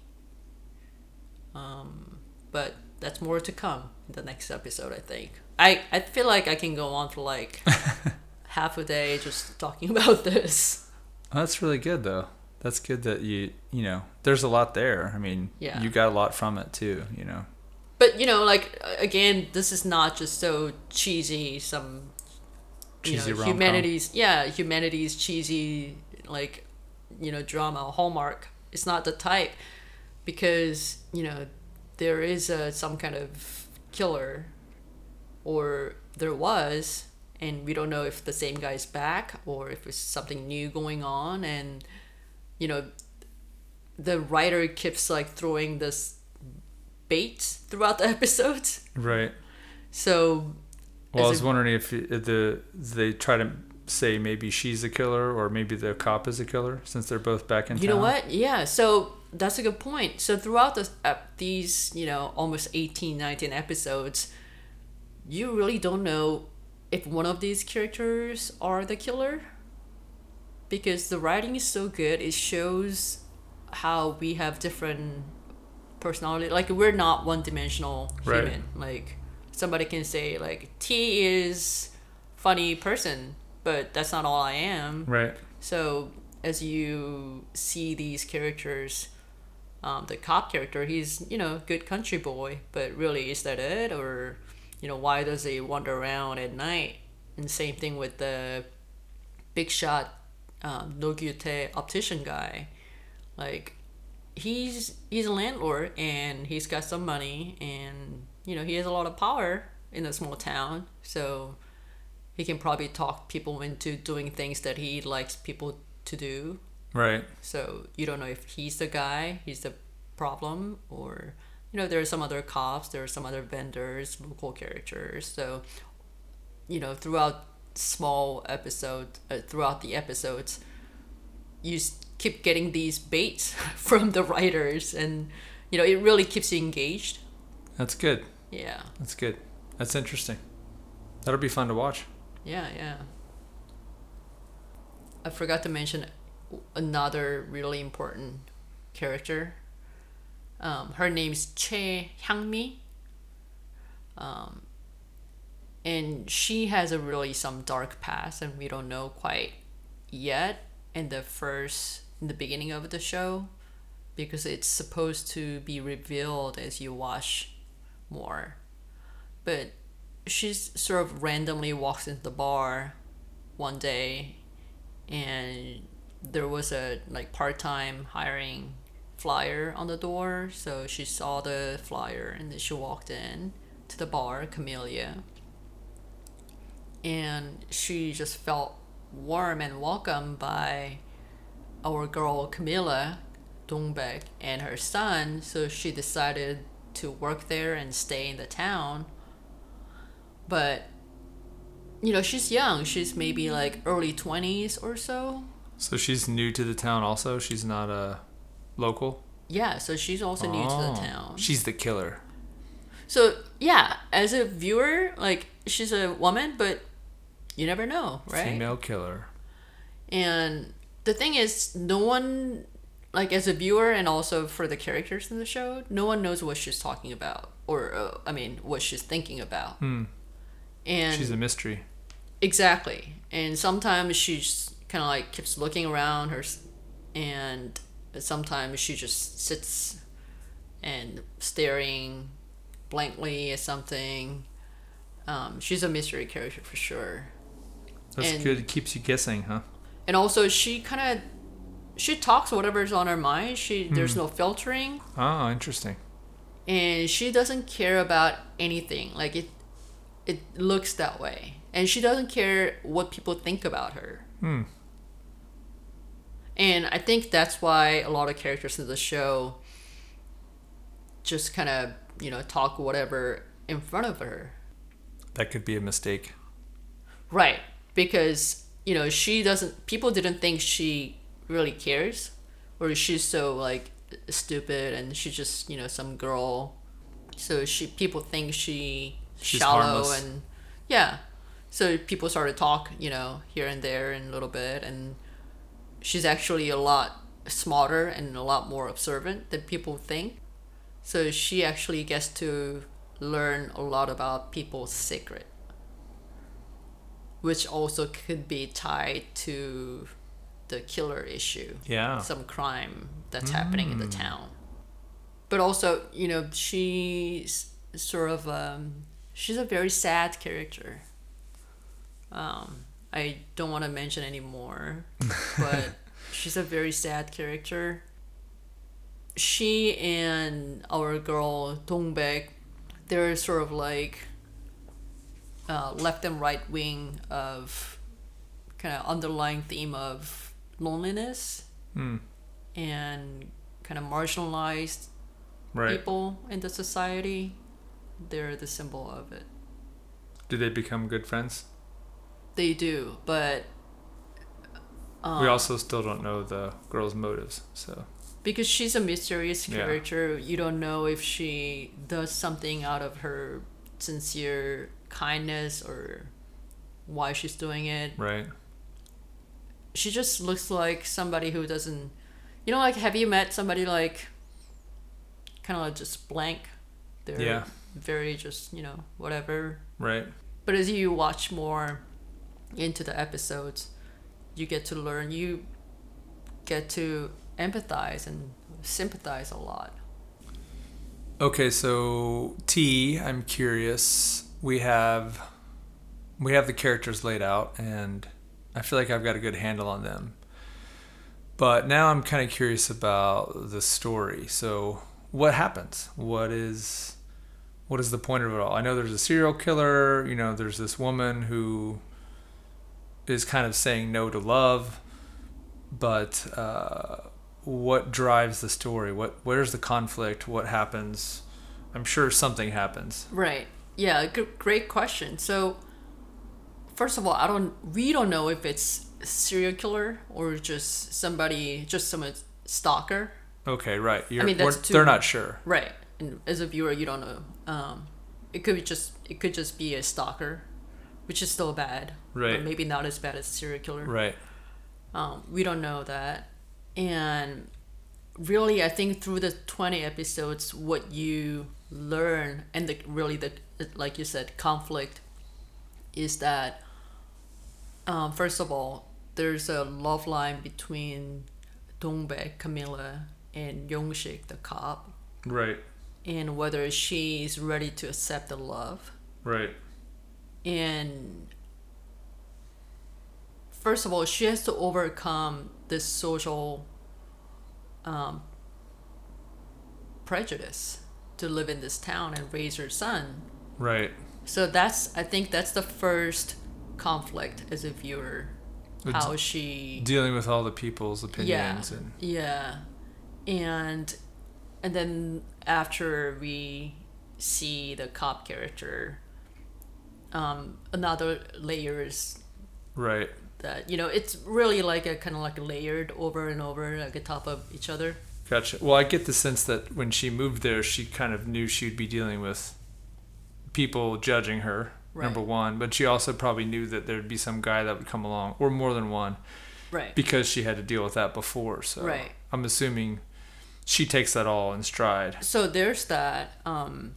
Um, but that's more to come in the next episode, I think. I, I feel like I can go on for like (laughs) half a day just talking (laughs) about this. That's really good though. That's good that you you know there's a lot there. I mean, Yeah. you got a lot from it too. You know. But you know, like again, this is not just so cheesy. Some you know, humanities, yeah, humanities cheesy like you know drama Hallmark. It's not the type because you know there is a some kind of killer, or there was, and we don't know if the same guy's back or if it's something new going on, and you know the writer keeps like throwing this bait throughout the (laughs) episodes. Right. So Well, I was a- wondering if the they try to say maybe she's a killer or maybe the cop is a killer since they're both back in you town. know what? Yeah. So that's a good point. So throughout the, uh, these, you know, almost 18, 19 episodes, you really don't know if one of these characters are the killer because the writing is so good. It shows how we have different personality. Like we're not one dimensional Right. human. Like somebody can say like T is funny person, but that's not all I am. Right. So as you see these characters, um, the cop character, he's you know good country boy, but really is that it, or you know why does he wander around at night? And same thing with the big shot um, Noh Gyu-tae optician guy, like he's he's a landlord and he's got some money and you know he has a lot of power in a small town, so he can probably talk people into doing things that he likes people to do. Right. So you don't know if he's the guy, he's the problem, or you know there are some other cops, there are some other vendors, local characters. So you know throughout small episode, uh, throughout the episodes, you keep getting these baits (laughs) from the writers, and you know it really keeps you engaged. That's good. Yeah, That's good. That's interesting. That'll be fun to watch. yeah, yeah. I forgot to mention another really important character. Um, her name's Choi Hyangmi. Um, and she has a really some dark past, and we don't know quite yet in the first in the beginning of the show. because it's supposed to be revealed as you watch more. But she's sort of randomly walks into the bar one day and there was a like part-time hiring flyer on the door so she saw the flyer and then she walked in to the bar camellia and she just felt warm and welcome by our girl camilla Dongbaek and her son so she decided to work there and stay in the town but you know she's young she's maybe like early 20s or so So she's new to the town. Also, she's not a local. yeah so she's also new to Oh. the town She's the killer. so yeah as a viewer like she's a woman but you never know right Female killer. and the thing is no one like as a viewer and also for the characters in the show no one knows what she's talking about or uh, i mean what she's thinking about Hmm. and She's a mystery. Exactly. And sometimes she's kind of like keeps looking around her, and sometimes she just sits and staring blankly at something. Um, she's a mystery character for sure. That's And- good. It keeps you guessing, huh? And also, she kind of she talks whatever's on her mind. She there's no filtering, Oh, interesting. and she doesn't care about anything. Like it, it looks that way, and she doesn't care what people think about her. Hmm. And I think that's why a lot of characters in the show just kind of, you know, talk whatever in front of her. That could be a mistake. Right. Because, you know, she doesn't, people didn't think she really cares or she's so like stupid and she's just, you know, some girl. So she, people think she She's shallow harmless. and yeah. So people started to talk, you know, here and there and a little bit and she's actually a lot smarter and a lot more observant than people think. So she actually gets to learn a lot about people's secret, which also could be tied to the killer issue, Yeah. some crime that's happening in the town. But also, you know, she's sort of um, she's a very sad character. Um, I don't want to mention anymore, (laughs) but she's a very sad character. She and our girl Dongbaek, they're sort of like uh, left and right wing of kind of underlying theme of loneliness Hmm. and kind of marginalized Right. people in the society. They're the symbol of it. Do they become good friends? They do, but um, we also still don't know the girl's motives. So because she's a mysterious Yeah. character, you don't know if she does something out of her sincere kindness or why she's doing it. right. She just looks like somebody who doesn't, you know, like have you met somebody like kind of like just blank? They're Yeah. very just you know whatever. Right. But as you watch more into the episodes, you get to learn. You get to empathize and sympathize a lot. Okay, so T, I'm curious. We have we have the characters laid out and I feel like I've got a good handle on them. But now I'm kind of curious about the story. So, what happens? What is what is the point of it all? I know there's a serial killer, you know, there's this woman who is kind of saying no to love, but uh, what drives the story? What where's the conflict? What happens? I'm sure something happens. Right. Yeah. G- great question. So, first of all, I don't. We don't know if it's serial killer or just somebody, just some stalker. Okay, right. You're, mean, that's too- they're not sure. Right. And as a viewer, you don't know. Um, it could be just. It could just be a stalker, which is still bad. Right. But maybe not as bad as serial killer. Right. Um, we don't know that. And really, I think through the 20 episodes, what you learn, and the, really, the like you said, conflict, is that, um, first of all, there's a love line between Dongbaek, Camilla, and Yongshik, the cop, Right. and whether she is ready to accept the love. Right. And first of all, she has to overcome this social um, prejudice to live in this town and raise her son. Right. So that's I think that's the first conflict as a viewer. It's How she Dealing with all the people's yeah opinions and yeah, and and then after we see the cop character, um, another layers right. that you know it's really like a kind of like layered over and over like a top of each other. Gotcha. Well, I get the sense that when she moved there, she kind of knew she'd be dealing with people judging her. Number one, but she also probably knew that there'd be some guy that would come along, or more than one, Right. because she had to deal with that before. So Right. I'm assuming she takes that all in stride. so there's that um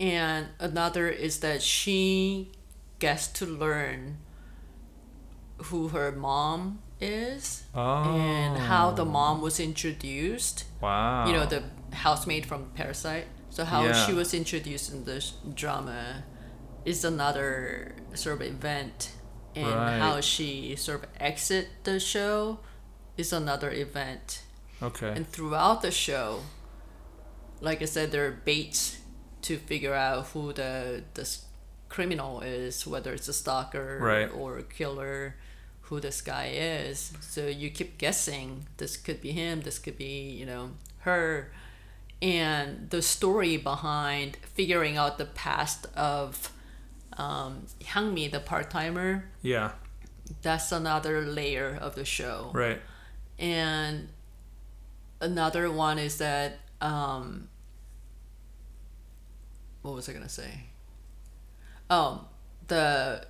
and another is that she gets to learn who her mom is Oh. and how the mom was introduced Wow. you know the housemaid from parasite so how Yeah. she was introduced in this drama is another sort of event and how she sort of exit the show is another event Okay. and throughout the show, like I said, there are baits to figure out who the the criminal is, whether it's a stalker Right. or a killer, who this guy is. So you keep guessing. This could be him. This could be you know her, and the story behind figuring out the past of um, Hyangmi, the part timer. yeah. That's another layer of the show Right. and another one is that um what was i gonna say oh the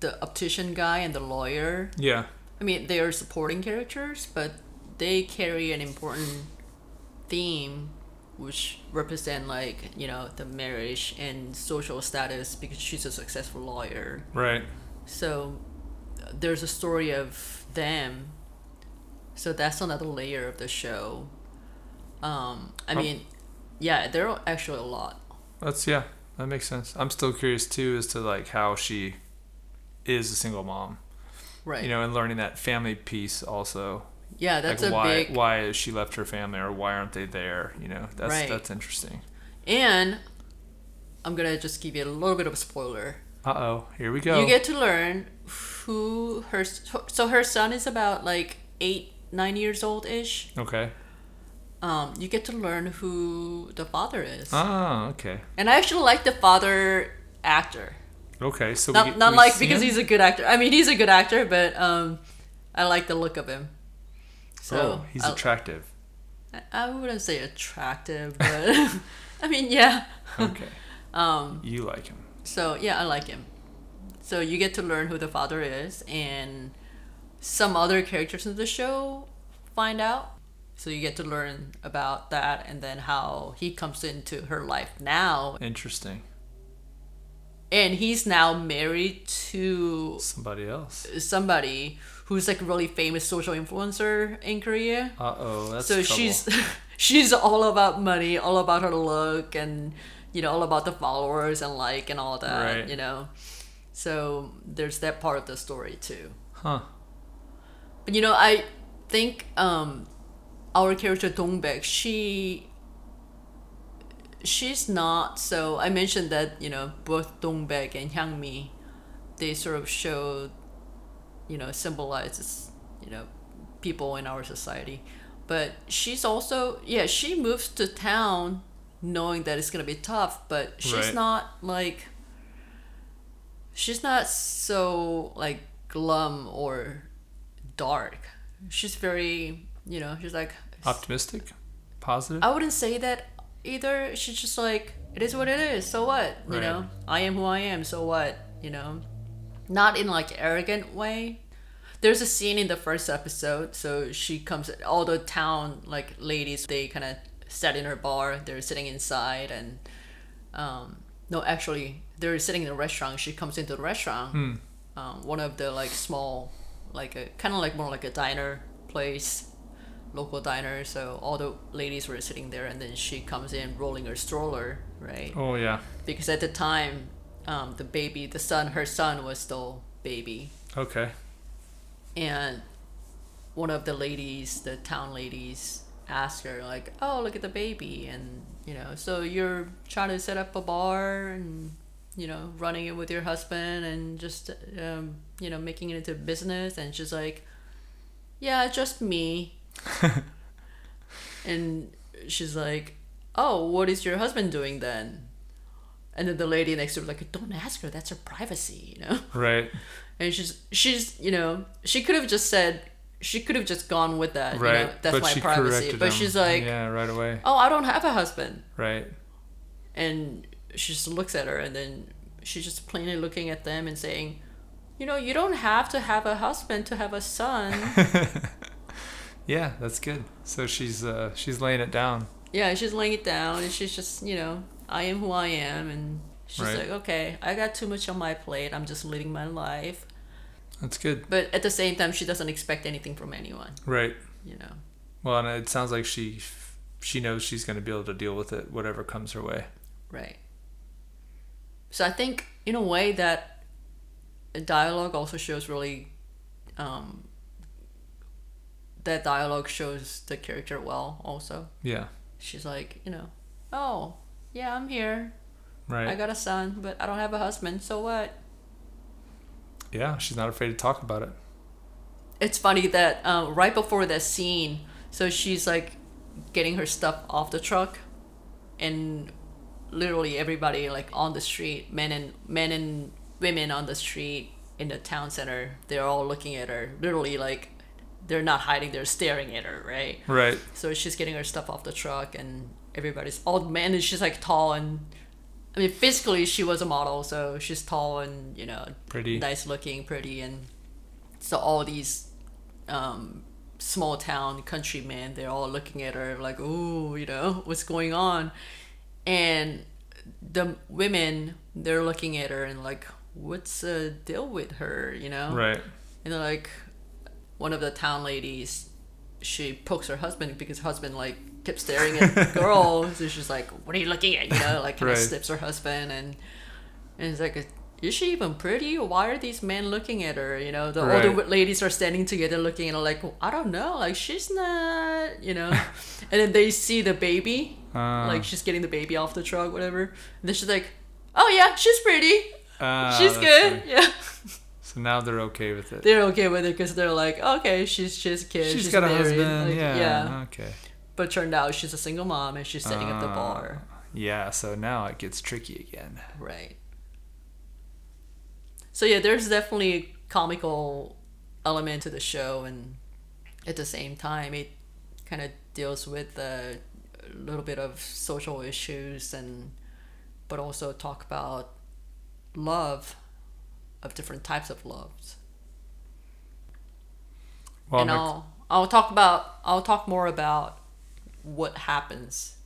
the optician guy and the lawyer Yeah. i mean they are supporting characters but they carry an important theme which represent like you know the marriage and social status because she's a successful lawyer Right. so there's a story of them. So that's another layer of the show. Um, I Oh. mean, yeah, there are actually a lot. That's yeah. That makes sense. I'm still curious too as to like how she is a single mom. Right. You know, and learning that family piece also. Yeah, that's like a why big. why has she left her family or why aren't they there? You know, that's Right. that's interesting. And I'm gonna just give you a little bit of a spoiler. Uh oh, here we go. You get to learn who her. So her son is about like eight, nine years old ish. okay. Um, you get to learn who the father is. Ah, okay. And I actually like the father actor. Okay, so not we, not we like because him? he's a good actor. I mean, he's a good actor, but um, I like the look of him. So oh, he's I, attractive. I wouldn't say attractive, but (laughs) I mean, yeah. Okay, (laughs) Um, you like him. so yeah, I like him. So you get to learn who the father is, and some other characters in the show find out. So you get to learn about that, and then how he comes into her life now, Interesting. and he's now married to Somebody else. somebody who's like a really famous social influencer in Korea. Uh oh, that's so trouble. she's (laughs) she's all about money, all about her look, and you know all about the followers and like and all that. Right. You know, so there's that part of the story too. huh. But you know, I think um, our character Dongbaek, she she's not so. I mentioned that you know both Dongbaek and Hyangmi, they sort of show, you know, symbolizes you know people in our society, but she's also yeah she moves to town knowing that it's gonna be tough, but she's Right. not like. She's not so like glum or dark. She's very, you know, she's like, Optimistic, positive. I wouldn't say that either. She's just like, it is what it is. So what? You Right. know, I am who I am. So what? You know, not in like arrogant way. There's a scene in the first episode. So she comes, all the town like ladies, they kind of sat in her bar. They're sitting inside and, um, no, actually, they're sitting in a restaurant. She comes into the restaurant. Hmm. Um, one of the like small, like a kind of like more like a diner place local diner. So all the ladies were sitting there, and then she comes in rolling her stroller, right? Oh yeah. Because at the time, um, the baby, the son, her son was still baby, Okay. and one of the ladies, the town ladies, asked her like, "Oh, look at the baby," and you know, so you're trying to set up a bar and you know, running it with your husband and just um, you know, making it into business, and she's like, "Yeah, just me." (laughs) and she's like, "Oh, what is your husband doing then?" And then the lady next to her was like, "Don't ask her. That's her privacy," you know Right. (laughs) and she's she's you know she could have just said she could have just gone with that Right. you know, that's but my privacy but him. she's like Yeah, right away. oh i don't have a husband Right. and she just looks at her and then she's just plainly looking at them and saying you know you don't have to have a husband to have a son (laughs) Yeah, that's good. So she's uh she's laying it down. yeah she's laying it down and she's just you know i am who i am and she's Right. like okay i got too much on my plate i'm just living my life That's good. but at the same time she doesn't expect anything from anyone Right. you know Well, and it sounds like she she knows she's going to be able to deal with it whatever comes her way. Right. So I think, in a way, that dialogue also shows really. Um, that dialogue shows the character well. Also, Yeah. she's like, you know, oh yeah, I'm here. Right. I got a son, but I don't have a husband. So what? yeah, she's not afraid to talk about it. It's funny that um, right before that scene, so she's like getting her stuff off the truck, and literally everybody like on the street, men and men and women on the street in the town center, they're all looking at her. Literally, like they're not hiding; they're staring at her, right? Right. So she's getting her stuff off the truck, and everybody's all men, and she's like tall and. I mean, physically, she was a model, so she's tall and you know, Pretty. nice looking, pretty, and so all these um, small town country men, they're all looking at her like, "Ooh, you know, what's going on?" And the women, they're looking at her and like, "What's the deal with her?" You know? Right. And like, one of the town ladies, she pokes her husband because her husband like kept staring at the girl. (laughs) So she's like, "What are you looking at?" You know, like kind Right. of snips her husband, and and it's like, "Is she even pretty? Why are these men looking at her?" You know, the Right. older ladies are standing together looking at her like, "I don't know, like she's not," you know. (laughs) and then they see the baby, Uh, like she's getting the baby off the truck, whatever. And then she's like, "Oh yeah, she's pretty. ah, she's good." funny. Yeah. (laughs) So now they're okay with it. they're okay with it because they're like, okay, she's just a kid, she's got a husband. like, yeah. Okay. But turned out she's a single mom and she's setting up the uh, bar, Yeah. So now it gets tricky again. right? So yeah, there's definitely a comical element to the show, and at the same time, it kind of deals with a little bit of social issues and, but also talk about love, of different types of loves. Well, and I'll I'll talk about I'll talk more about what happens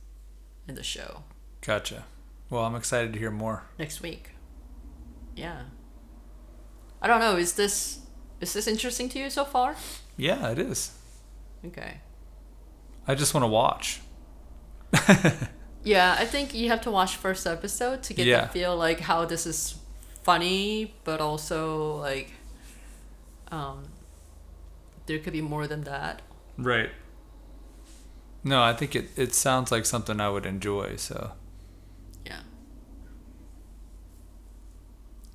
in the show gotcha. Well, I'm excited to hear more. next week. Yeah. I don't know. Is this is this interesting to you so far? Yeah, it is. Okay. I just want to watch. Yeah, I think you have to watch first episode to get Yeah. the feel like how this is funny, but also like um there could be more than that. Right. No, I think it, it sounds like something I would enjoy. So Yeah.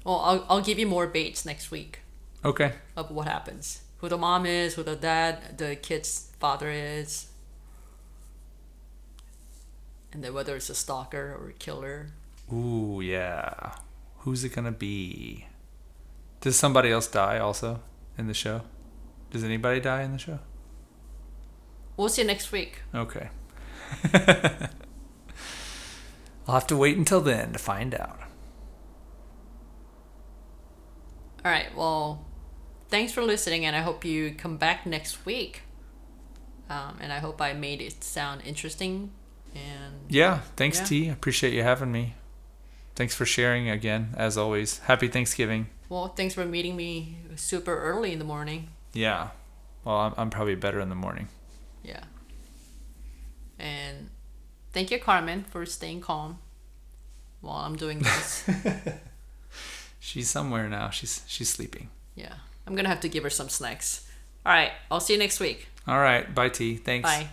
Well, I'll I'll give you more baits next week. okay. of what happens. Who the mom is, who the dad, the kid's father is. And then whether it's a stalker or a killer. Ooh, yeah. Who's it gonna be? Does somebody else die also in the show? Does anybody die in the show? We'll see you next week. Okay. (laughs) I'll have to wait until then to find out. All right, well, thanks for listening, and I hope you come back next week. Um, and I hope I made it sound interesting. And Yeah, thanks Yeah. T. Appreciate you having me. Thanks for sharing again, as always. Happy Thanksgiving. well, thanks for meeting me super early in the morning. Yeah. Well, I'm, I'm probably better in the morning. Yeah. And thank you, Carmen, for staying calm while I'm doing (laughs) this. She's somewhere now. She's she's sleeping. yeah. I'm gonna have to give her some snacks. All right. I'll see you next week. All right. Bye, T. Thanks. Bye.